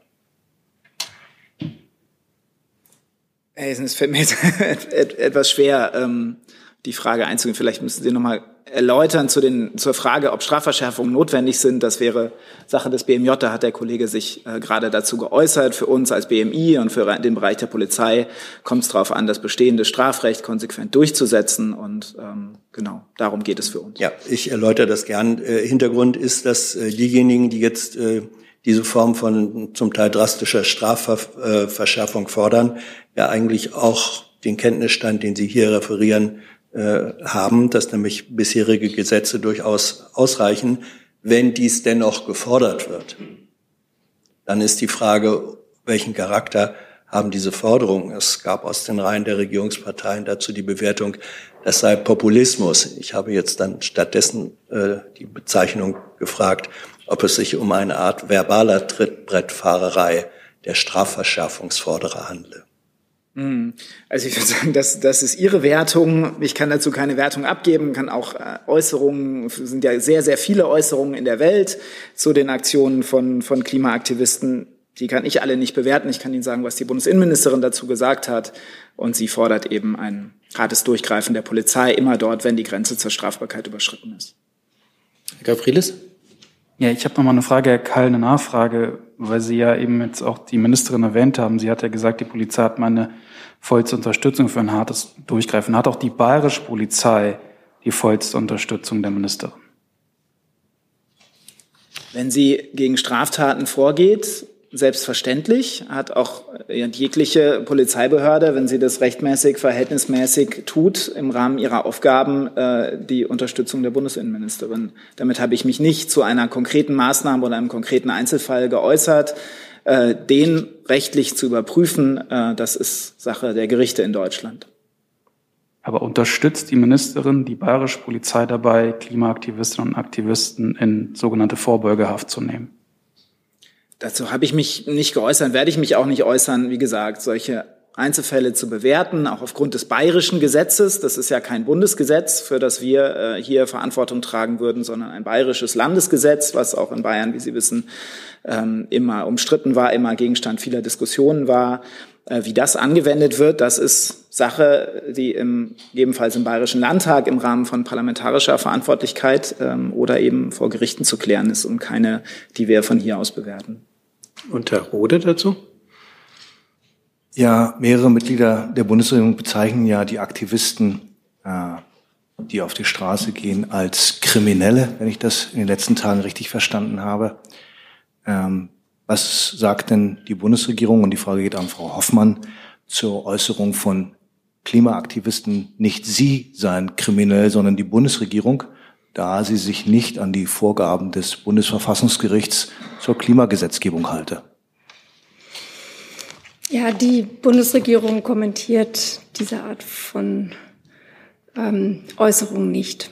Es fällt mir etwas schwer, ähm, die Frage einzugehen. Vielleicht müssen Sie noch mal erläutern zu den, zur Frage, ob Strafverschärfungen notwendig sind. Das wäre Sache des BMJ. Da hat der Kollege sich äh, gerade dazu geäußert. Für uns als BMI und für den Bereich der Polizei kommt es darauf an, das bestehende Strafrecht konsequent durchzusetzen. Und ähm, genau, darum geht es für uns. Ja, ich erläutere das gern. Äh, Hintergrund ist, dass äh, diejenigen, die jetzt äh, diese Form von zum Teil drastischer Strafverschärfung fordern, ja eigentlich auch den Kenntnisstand, den Sie hier referieren, äh, haben, dass nämlich bisherige Gesetze durchaus ausreichen, wenn dies dennoch gefordert wird. Dann ist die Frage, welchen Charakter haben diese Forderungen? Es gab aus den Reihen der Regierungsparteien dazu die Bewertung, das sei Populismus. Ich habe jetzt dann stattdessen äh, die Bezeichnung gefragt, ob es sich um eine Art verbaler Trittbrettfahrerei der Strafverschärfungsforderer handle. Hm. Also ich würde sagen, das, das ist Ihre Wertung. Ich kann dazu keine Wertung abgeben, kann auch äh, Äußerungen, es sind ja sehr, sehr viele Äußerungen in der Welt zu den Aktionen von, von Klimaaktivisten. Die kann ich alle nicht bewerten. Ich kann Ihnen sagen, was die Bundesinnenministerin dazu gesagt hat. Und sie fordert eben ein hartes Durchgreifen der Polizei immer dort, wenn die Grenze zur Strafbarkeit überschritten ist. Herr Gavrilis? Ja, ich habe noch mal eine Frage, Herr Kall, eine Nachfrage, weil Sie ja eben jetzt auch die Ministerin erwähnt haben. Sie hat ja gesagt, die Polizei hat meine vollste Unterstützung für ein hartes Durchgreifen. Hat auch die bayerische Polizei die vollste Unterstützung der Ministerin? Wenn sie gegen Straftaten vorgeht, selbstverständlich, hat auch jegliche Polizeibehörde, wenn sie das rechtmäßig, verhältnismäßig tut, im Rahmen ihrer Aufgaben äh, die Unterstützung der Bundesinnenministerin. Damit habe ich mich nicht zu einer konkreten Maßnahme oder einem konkreten Einzelfall geäußert. Äh, den rechtlich zu überprüfen, äh, das ist Sache der Gerichte in Deutschland. Aber unterstützt die Ministerin die bayerische Polizei dabei, Klimaaktivistinnen und Aktivisten in sogenannte Vorbeugehaft zu nehmen? Dazu habe ich mich nicht geäußert, werde ich mich auch nicht äußern. Wie gesagt, solche Einzelfälle zu bewerten, auch aufgrund des bayerischen Gesetzes. Das ist ja kein Bundesgesetz, für das wir äh, hier Verantwortung tragen würden, sondern ein bayerisches Landesgesetz, was auch in Bayern, wie Sie wissen, ähm, immer umstritten war, immer Gegenstand vieler Diskussionen war. Äh, wie das angewendet wird, das ist Sache, die im, gegebenenfalls im Bayerischen Landtag im Rahmen von parlamentarischer Verantwortlichkeit ähm, oder eben vor Gerichten zu klären ist und keine, die wir von hier aus bewerten. Und Herr Rode dazu? Ja, mehrere Mitglieder der Bundesregierung bezeichnen ja die Aktivisten, äh, die auf die Straße gehen, als Kriminelle, wenn ich das in den letzten Tagen richtig verstanden habe. Ähm, was sagt denn die Bundesregierung? Und die Frage geht an Frau Hoffmann zur Äußerung von Klimaaktivisten. Nicht Sie seien kriminell, sondern die Bundesregierung, da sie sich nicht an die Vorgaben des Bundesverfassungsgerichts zur Klimagesetzgebung halte. Ja, die Bundesregierung kommentiert diese Art von ähm, Äußerungen nicht.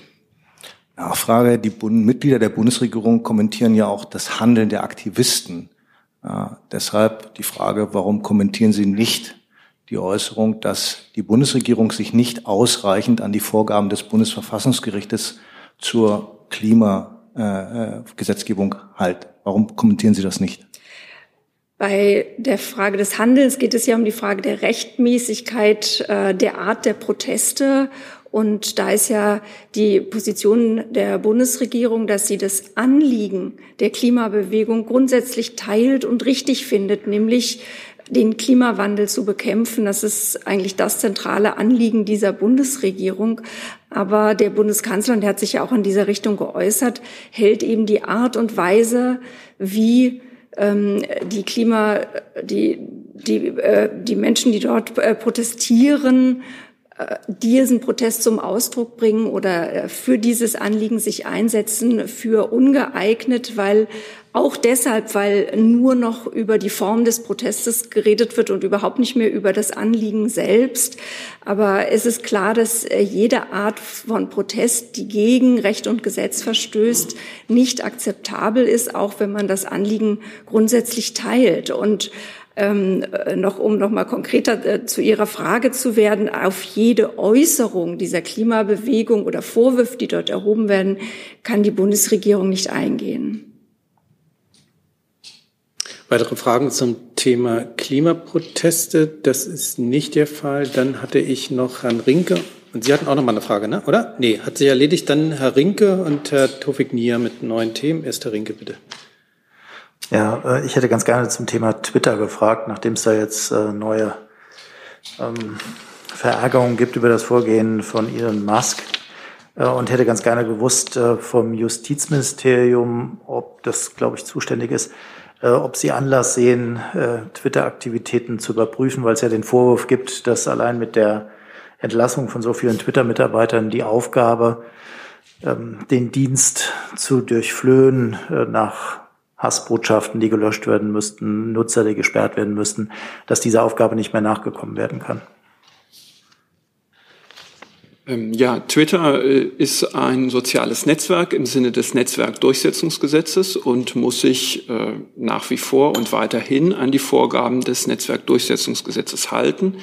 Nachfrage. Die Bund Mitglieder der Bundesregierung kommentieren ja auch das Handeln der Aktivisten. Äh, deshalb die Frage, warum kommentieren Sie nicht die Äußerung, dass die Bundesregierung sich nicht ausreichend an die Vorgaben des Bundesverfassungsgerichtes zur Klimagesetzgebung äh, hält? Warum kommentieren Sie das nicht? Bei der Frage des Handelns geht es ja um die Frage der Rechtmäßigkeit äh, der Art der Proteste. Und da ist ja die Position der Bundesregierung, dass sie das Anliegen der Klimabewegung grundsätzlich teilt und richtig findet, nämlich den Klimawandel zu bekämpfen. Das ist eigentlich das zentrale Anliegen dieser Bundesregierung. Aber der Bundeskanzler, und der hat sich ja auch in dieser Richtung geäußert, hält eben die Art und Weise, wie ähm, die Klima, die, die, äh, die Menschen, die dort äh, protestieren, diesen Protest zum Ausdruck bringen oder für dieses Anliegen sich einsetzen, für ungeeignet, weil auch deshalb, weil nur noch über die Form des Protestes geredet wird und überhaupt nicht mehr über das Anliegen selbst. Aber es ist klar, dass äh, jede Art von Protest, die gegen Recht und Gesetz verstößt, nicht akzeptabel ist, auch wenn man das Anliegen grundsätzlich teilt. Und ähm, äh, noch um noch mal konkreter äh, zu Ihrer Frage zu werden, auf jede Äußerung dieser Klimabewegung oder Vorwürfe, die dort erhoben werden, kann die Bundesregierung nicht eingehen. Weitere Fragen zum Thema Klimaproteste? Das ist nicht der Fall. Dann hatte ich noch Herrn Rinke. Und Sie hatten auch noch mal eine Frage, ne? oder? Nee, hat sich erledigt. Dann Herr Rinke und Herr Tofik Nia mit neuen Themen. Erst Herr Rinke, bitte. Ja, äh, ich hätte ganz gerne zum Thema Twitter gefragt, nachdem es da jetzt äh, neue ähm, Verärgerungen gibt über das Vorgehen von Elon Musk äh, und hätte ganz gerne gewusst vom Justizministerium, ob das, glaube ich, zuständig ist, ob Sie Anlass sehen, Twitter-Aktivitäten zu überprüfen, weil es ja den Vorwurf gibt, dass allein mit der Entlassung von so vielen Twitter-Mitarbeitern die Aufgabe, ähm, den Dienst zu durchflöhen nach Hassbotschaften, die gelöscht werden müssten, Nutzer, die gesperrt werden müssten, dass dieser Aufgabe nicht mehr nachgekommen werden kann. Ähm, ja, Twitter äh, ist ein soziales Netzwerk im Sinne des Netzwerkdurchsetzungsgesetzes und muss sich äh, nach wie vor und weiterhin an die Vorgaben des Netzwerkdurchsetzungsgesetzes halten.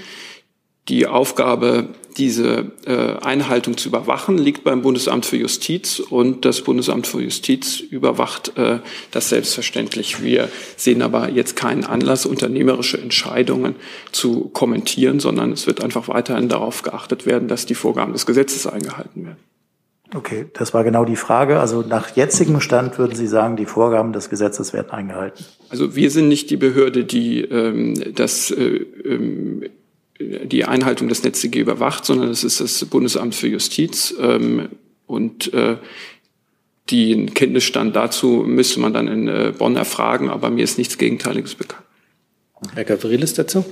Die Aufgabe, diese äh, Einhaltung zu überwachen, liegt beim Bundesamt für Justiz und das Bundesamt für Justiz überwacht äh, das selbstverständlich. Wir sehen aber jetzt keinen Anlass, unternehmerische Entscheidungen zu kommentieren, sondern es wird einfach weiterhin darauf geachtet werden, dass die Vorgaben des Gesetzes eingehalten werden. Okay, das war genau die Frage. Also nach jetzigem Stand würden Sie sagen, die Vorgaben des Gesetzes werden eingehalten? Also wir sind nicht die Behörde, die ähm, das äh, ähm, die Einhaltung des NetzDG überwacht, sondern es ist das Bundesamt für Justiz. Ähm, und äh, den Kenntnisstand dazu müsste man dann in äh, Bonn erfragen, aber mir ist nichts Gegenteiliges bekannt. Herr Gavrilis dazu?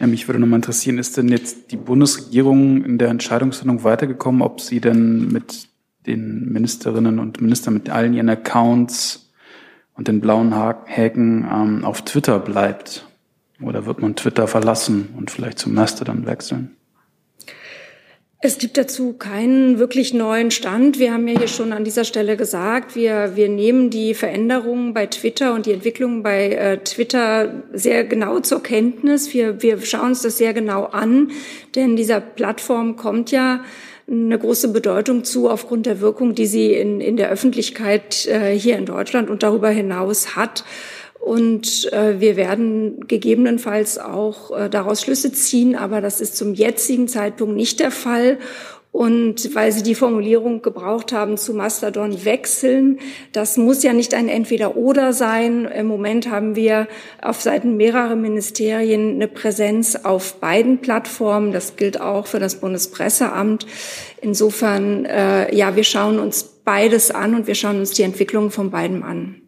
Ja, mich würde nochmal interessieren, ist denn jetzt die Bundesregierung in der Entscheidungsfindung weitergekommen, ob sie denn mit den Ministerinnen und Ministern, mit allen ihren Accounts und den blauen Häken ähm, auf Twitter bleibt? Oder wird man Twitter verlassen und vielleicht zum Mastodon wechseln? Es gibt dazu keinen wirklich neuen Stand. Wir haben ja hier schon an dieser Stelle gesagt, wir, wir nehmen die Veränderungen bei Twitter und die Entwicklungen bei äh, Twitter sehr genau zur Kenntnis. Wir, wir schauen uns das sehr genau an, denn dieser Plattform kommt ja eine große Bedeutung zu aufgrund der Wirkung, die sie in, in der Öffentlichkeit äh, hier in Deutschland und darüber hinaus hat. Und äh, wir werden gegebenenfalls auch äh, daraus Schlüsse ziehen, aber das ist zum jetzigen Zeitpunkt nicht der Fall. Und weil Sie die Formulierung gebraucht haben, zu Mastodon wechseln, das muss ja nicht ein Entweder-Oder sein. Im Moment haben wir auf Seiten mehrerer Ministerien eine Präsenz auf beiden Plattformen. Das gilt auch für das Bundespresseamt. Insofern, äh, ja, wir schauen uns beides an und wir schauen uns die Entwicklung von beiden an.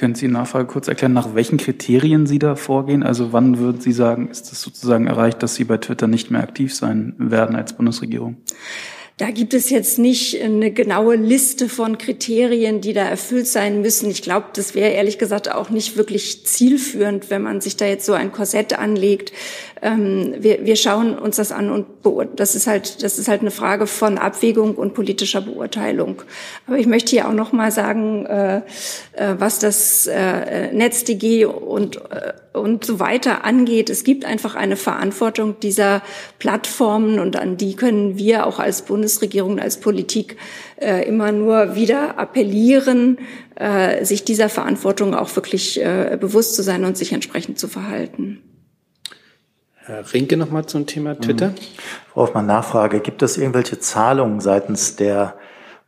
Können Sie Nachfrage kurz erklären, nach welchen Kriterien Sie da vorgehen? Also wann würden Sie sagen, ist es sozusagen erreicht, dass Sie bei Twitter nicht mehr aktiv sein werden als Bundesregierung? Da gibt es jetzt nicht eine genaue Liste von Kriterien, die da erfüllt sein müssen. Ich glaube, das wäre ehrlich gesagt auch nicht wirklich zielführend, wenn man sich da jetzt so ein Korsett anlegt. Ähm, wir, wir schauen uns das an und das ist halt das ist halt eine Frage von Abwägung und politischer Beurteilung. Aber ich möchte hier auch noch mal sagen, äh, äh, was das äh, NetzDG und äh, und so weiter angeht. Es gibt einfach eine Verantwortung dieser Plattformen und an die können wir auch als Bundesregierung, als Politik äh, immer nur wieder appellieren, äh, sich dieser Verantwortung auch wirklich äh, bewusst zu sein und sich entsprechend zu verhalten. Herr Rinke noch mal zum Thema Twitter. Mhm. Frau Hoffmann, Nachfrage. Gibt es irgendwelche Zahlungen seitens der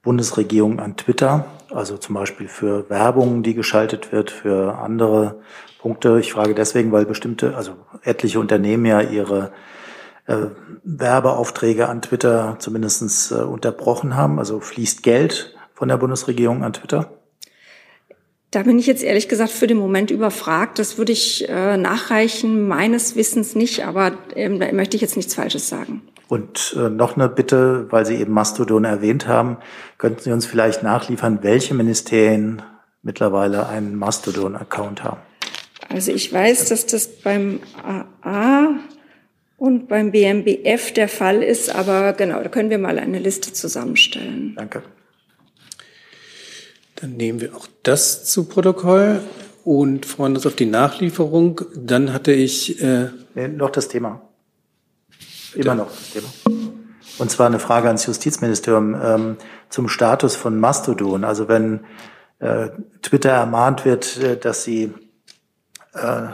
Bundesregierung an Twitter? Also zum Beispiel für Werbung, die geschaltet wird, für andere Punkte. Ich frage deswegen, weil bestimmte, also etliche Unternehmen ja ihre äh, Werbeaufträge an Twitter zumindest äh, unterbrochen haben. Also fließt Geld von der Bundesregierung an Twitter? Da bin ich jetzt ehrlich gesagt für den Moment überfragt. Das würde ich äh, nachreichen, meines Wissens nicht, aber ähm, da möchte ich jetzt nichts Falsches sagen. Und äh, noch eine Bitte, weil Sie eben Mastodon erwähnt haben, könnten Sie uns vielleicht nachliefern, welche Ministerien mittlerweile einen Mastodon-Account haben? Also ich weiß, dass das beim AA und beim BMBF der Fall ist, aber genau, da können wir mal eine Liste zusammenstellen. Danke. Dann nehmen wir auch das zu Protokoll und freuen uns auf die Nachlieferung. Dann hatte ich äh, nee, noch das Thema. Immer noch das Thema. Und zwar eine Frage ans Justizministerium ähm, zum Status von Mastodon. Also wenn äh, Twitter ermahnt wird, äh, dass sie äh,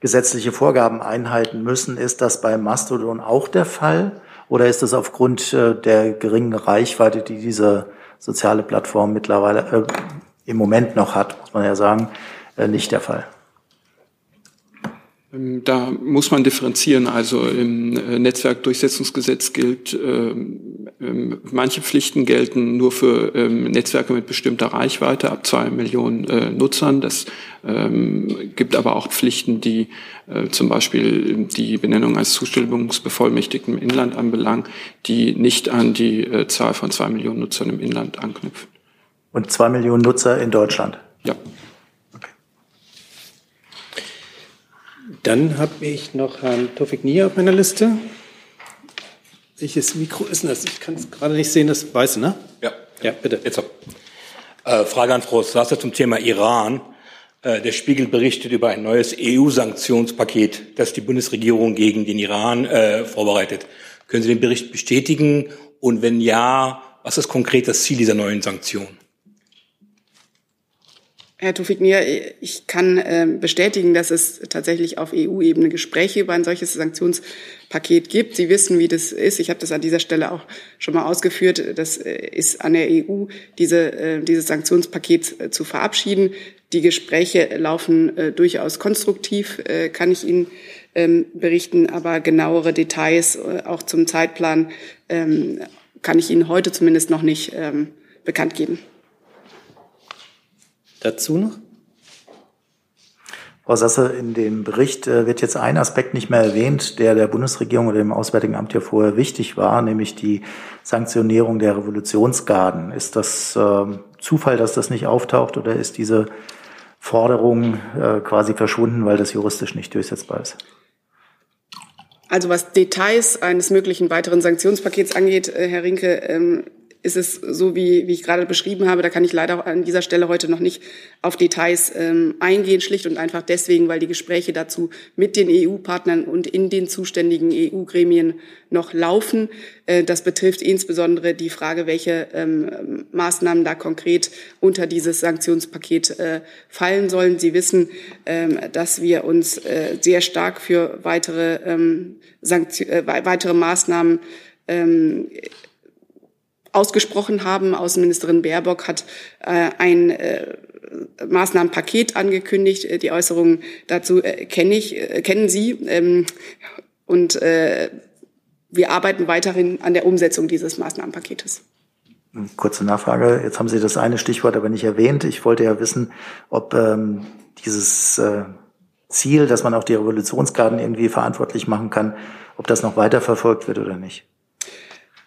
gesetzliche Vorgaben einhalten müssen. Ist das bei Mastodon auch der Fall? Oder ist das aufgrund äh, der geringen Reichweite, die diese soziale Plattform mittlerweile äh, im Moment noch hat, muss man ja sagen, äh, nicht der Fall? Ähm, da muss man differenzieren. Also im äh, Netzwerkdurchsetzungsgesetz gilt, ähm, manche Pflichten gelten nur für Netzwerke mit bestimmter Reichweite ab zwei Millionen äh, Nutzern. Das gibt aber auch Pflichten, die äh, zum Beispiel die Benennung als Zustimmungsbevollmächtigten im Inland anbelangen, die nicht an die Zahl von zwei Millionen Nutzern im Inland anknüpfen. Und zwei Millionen Nutzer in Deutschland? Ja. Dann habe ich noch Herrn Tofik Nier auf meiner Liste. Welches Mikro ist denn das? Ich kann es gerade nicht sehen, das weiße, ne? Ja. Ja, bitte. Jetzt äh, Frage an Frau Sasse zum Thema Iran. Äh, der Spiegel berichtet über ein neues EU-Sanktionspaket, das die Bundesregierung gegen den Iran äh, vorbereitet. Können Sie den Bericht bestätigen? Und wenn ja, was ist konkret das Ziel dieser neuen Sanktionen? Herr Tufik-Nier, ich kann äh, bestätigen, dass es tatsächlich auf EU-Ebene Gespräche über ein solches Sanktionspaket gibt. Sie wissen, wie das ist. Ich habe das an dieser Stelle auch schon mal ausgeführt. Das äh, ist an der EU, diese, äh, dieses Sanktionspaket äh, zu verabschieden. Die Gespräche laufen durchaus konstruktiv, kann ich Ihnen ähm, berichten. Aber genauere Details, auch zum Zeitplan, ähm, kann ich Ihnen heute zumindest noch nicht ähm, bekannt geben dazu noch? Frau Sasse, in dem Bericht äh, wird jetzt ein Aspekt nicht mehr erwähnt, der der Bundesregierung oder dem Auswärtigen Amt ja vorher wichtig war, nämlich die Sanktionierung der Revolutionsgarden. Ist das äh, Zufall, dass das nicht auftaucht oder ist diese Forderung äh, quasi verschwunden, weil das juristisch nicht durchsetzbar ist? Also was Details eines möglichen weiteren Sanktionspakets angeht, äh, Herr Rinke, ähm, ist es so, wie, wie ich gerade beschrieben habe. Da kann ich leider an dieser Stelle heute noch nicht auf Details ähm, eingehen, schlicht und einfach deswegen, weil die Gespräche dazu mit den EU-Partnern und in den zuständigen EU-Gremien noch laufen. Äh, das betrifft insbesondere die Frage, welche ähm, Maßnahmen da konkret unter dieses Sanktionspaket äh, fallen sollen. Sie wissen, ähm, dass wir uns äh, sehr stark für weitere, ähm, äh, weitere Maßnahmen ähm, ausgesprochen haben. Außenministerin Baerbock hat äh, ein äh, Maßnahmenpaket angekündigt. Äh, die Äußerungen dazu äh, kenne ich, äh, kennen Sie. Ähm, und äh, wir arbeiten weiterhin an der Umsetzung dieses Maßnahmenpaketes. Kurze Nachfrage. Jetzt haben Sie das eine Stichwort aber nicht erwähnt. Ich wollte ja wissen, ob ähm, dieses äh, Ziel, dass man auch die Revolutionsgarden irgendwie verantwortlich machen kann, ob das noch weiter verfolgt wird oder nicht.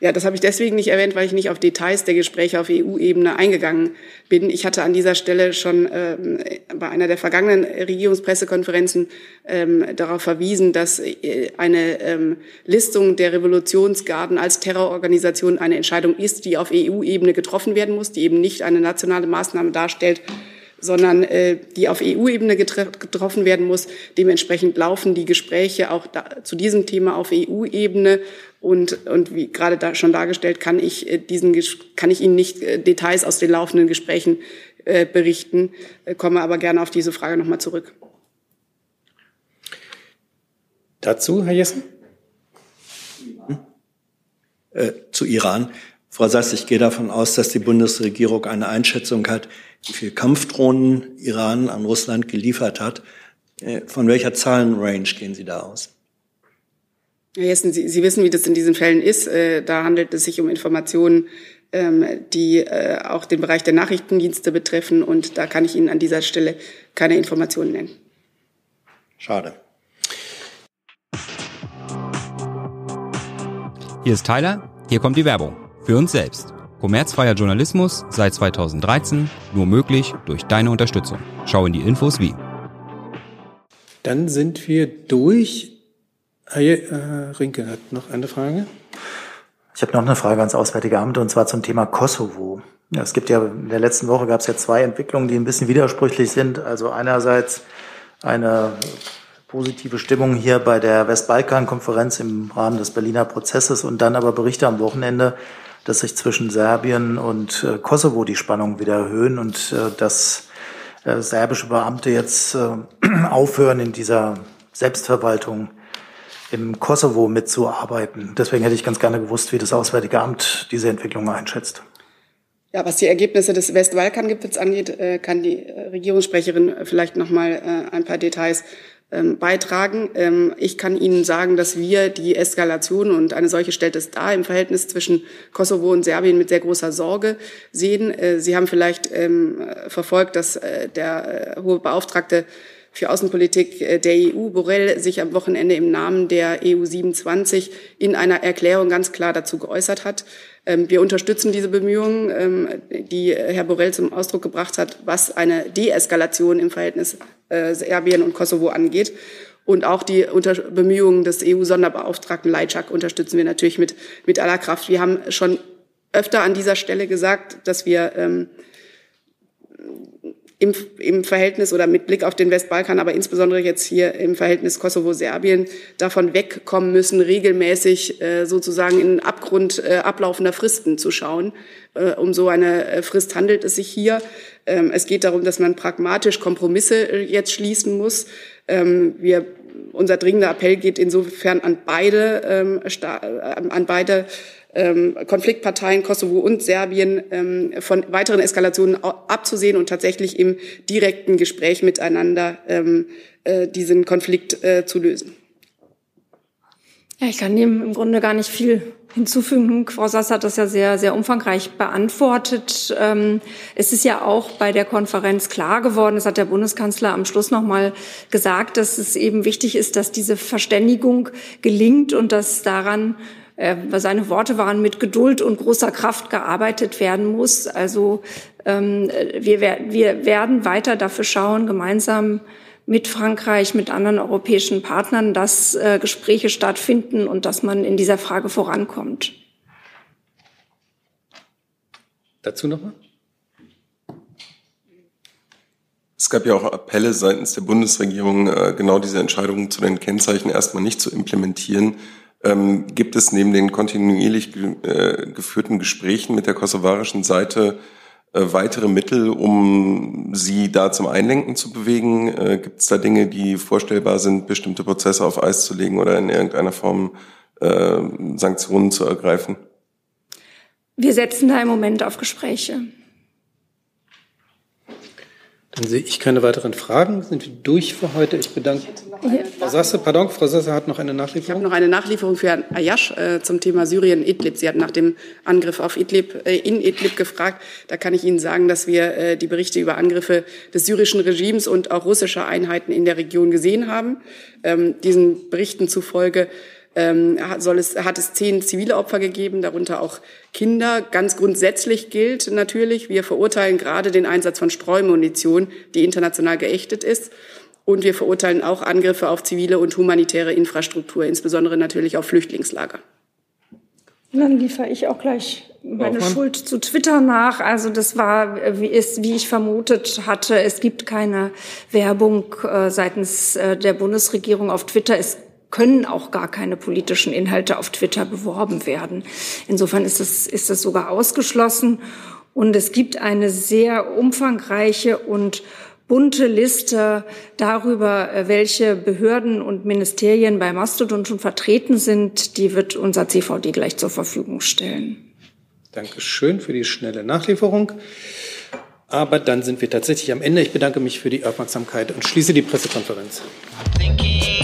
Ja, das habe ich deswegen nicht erwähnt, weil ich nicht auf Details der Gespräche auf EU-Ebene eingegangen bin. Ich hatte an dieser Stelle schon ähm, bei einer der vergangenen Regierungspressekonferenzen ähm, darauf verwiesen, dass äh, eine ähm, Listung der Revolutionsgarden als Terrororganisation eine Entscheidung ist, die auf EU-Ebene getroffen werden muss, die eben nicht eine nationale Maßnahme darstellt, sondern äh, die auf EU-Ebene getroffen werden muss. Dementsprechend laufen die Gespräche auch da, zu diesem Thema auf EU-Ebene und, und wie gerade da schon dargestellt, kann ich, äh, diesen, kann ich Ihnen nicht äh, Details aus den laufenden Gesprächen äh, berichten, äh, komme aber gerne auf diese Frage nochmal zurück. Dazu, Herr Jessen? Äh, zu Iran. Frau Sass, ich gehe davon aus, dass die Bundesregierung eine Einschätzung hat, wie viel Kampfdrohnen Iran an Russland geliefert hat. Von welcher Zahlenrange gehen Sie da aus? Herr Jessen, Sie, Sie wissen, wie das in diesen Fällen ist. Äh, da handelt es sich um Informationen, ähm, die äh, auch den Bereich der Nachrichtendienste betreffen. Und da kann ich Ihnen an dieser Stelle keine Informationen nennen. Schade. Hier ist Tyler, hier kommt die Werbung. Für uns selbst. Kommerzfreier Journalismus seit 2013, nur möglich durch deine Unterstützung. Schau in die Infos wie. Dann sind wir durch. Herr Rinke hat noch eine Frage. Ich habe noch eine Frage ans Auswärtige Amt und zwar zum Thema Kosovo. Ja, es gibt ja in der letzten Woche gab es ja zwei Entwicklungen, die ein bisschen widersprüchlich sind. Also einerseits eine positive Stimmung hier bei der Westbalkan-Konferenz im Rahmen des Berliner Prozesses und dann aber Berichte am Wochenende, dass sich zwischen Serbien und äh, Kosovo die Spannungen wieder erhöhen und äh, dass äh, serbische Beamte jetzt äh, aufhören in dieser Selbstverwaltung im Kosovo mitzuarbeiten. Deswegen hätte ich ganz gerne gewusst, wie das Auswärtige Amt diese Entwicklung einschätzt. Ja, was die Ergebnisse des Westbalkan-Gipfels angeht, äh, kann die äh, Regierungssprecherin vielleicht noch mal äh, ein paar Details ähm, beitragen. Ähm, ich kann Ihnen sagen, dass wir die Eskalation und eine solche stellt es dar im Verhältnis zwischen Kosovo und Serbien mit sehr großer Sorge sehen. Sie haben vielleicht ähm, verfolgt, dass der hohe Beauftragte für Außenpolitik äh, der EU, Borrell, sich am Wochenende im Namen der EU 27 in einer Erklärung ganz klar dazu geäußert hat. Ähm, wir unterstützen diese Bemühungen, ähm, die Herr Borrell zum Ausdruck gebracht hat, was eine Deeskalation im Verhältnis äh, Serbien und Kosovo angeht. Und auch die Bemühungen des EU-Sonderbeauftragten Leitschak unterstützen wir natürlich mit, mit aller Kraft. Wir haben schon öfter an dieser Stelle gesagt, dass wir ähm, im, im Verhältnis oder mit Blick auf den Westbalkan, aber insbesondere jetzt hier im Verhältnis Kosovo-Serbien davon wegkommen müssen, regelmäßig äh, sozusagen in den Abgrund äh, ablaufender Fristen zu schauen. Äh, um so eine äh, Frist handelt es sich hier. Ähm, es geht darum, dass man pragmatisch Kompromisse äh, jetzt schließen muss. Ähm, wir unser dringender Appell geht insofern an beide, ähm, äh, an beide Konfliktparteien Kosovo und Serbien ähm, von weiteren Eskalationen abzusehen und tatsächlich im direkten Gespräch miteinander ähm, äh, diesen Konflikt äh, zu lösen. Ja, ich kann dem im Grunde gar nicht viel hinzufügen. Frau Sass hat das ja sehr, sehr umfangreich beantwortet. Ähm, es ist ja auch bei der Konferenz klar geworden, das hat der Bundeskanzler am Schluss noch mal gesagt, dass es eben wichtig ist, dass diese Verständigung gelingt und dass daran seine Worte waren, mit Geduld und großer Kraft gearbeitet werden muss. Also ähm, wir, wir werden weiter dafür schauen, gemeinsam mit Frankreich, mit anderen europäischen Partnern, dass äh, Gespräche stattfinden und dass man in dieser Frage vorankommt. Dazu noch mal? Es gab ja auch Appelle seitens der Bundesregierung, äh, genau diese Entscheidungen zu den Kennzeichen erstmal nicht zu implementieren. Ähm, gibt es neben den kontinuierlich ge äh, geführten Gesprächen mit der kosovarischen Seite äh, weitere Mittel, um sie da zum Einlenken zu bewegen? Äh, gibt es da Dinge, die vorstellbar sind, bestimmte Prozesse auf Eis zu legen oder in irgendeiner Form äh, Sanktionen zu ergreifen? wir setzen da im Moment auf Gespräche. Dann sehe ich keine weiteren Fragen. Sind wir durch für heute? Ich bedanke Frau Sasse. Pardon, Frau Sasse hat noch eine Nachlieferung. Ich habe noch eine Nachlieferung für Herrn Ayash äh, zum Thema Syrien-Idlib. Sie hat nach dem Angriff auf Idlib, äh, in Idlib gefragt. Da kann ich Ihnen sagen, dass wir äh, die Berichte über Angriffe des syrischen Regimes und auch russischer Einheiten in der Region gesehen haben. Ähm, diesen Berichten zufolge ähm, soll es, hat es zehn zivile Opfer gegeben, darunter auch Kinder. Ganz grundsätzlich gilt natürlich, wir verurteilen gerade den Einsatz von Streumunition, die international geächtet ist. Und wir verurteilen auch Angriffe auf zivile und humanitäre Infrastruktur, insbesondere natürlich auf Flüchtlingslager. Dann liefere ich auch gleich meine Schuld zu Twitter nach. Also das war, wie, ist, wie ich vermutet hatte, es gibt keine Werbung äh, seitens äh, der Bundesregierung auf Twitter. Es können auch gar keine politischen Inhalte auf Twitter beworben werden. Insofern ist es, ist es sogar ausgeschlossen. Und es gibt eine sehr umfangreiche und bunte Liste darüber, welche Behörden und Ministerien bei Mastodon schon vertreten sind. Die wird unser CVD gleich zur Verfügung stellen. Dankeschön für die schnelle Nachlieferung. Aber dann sind wir tatsächlich am Ende. Ich bedanke mich für die Aufmerksamkeit und schließe die Pressekonferenz. Thinking.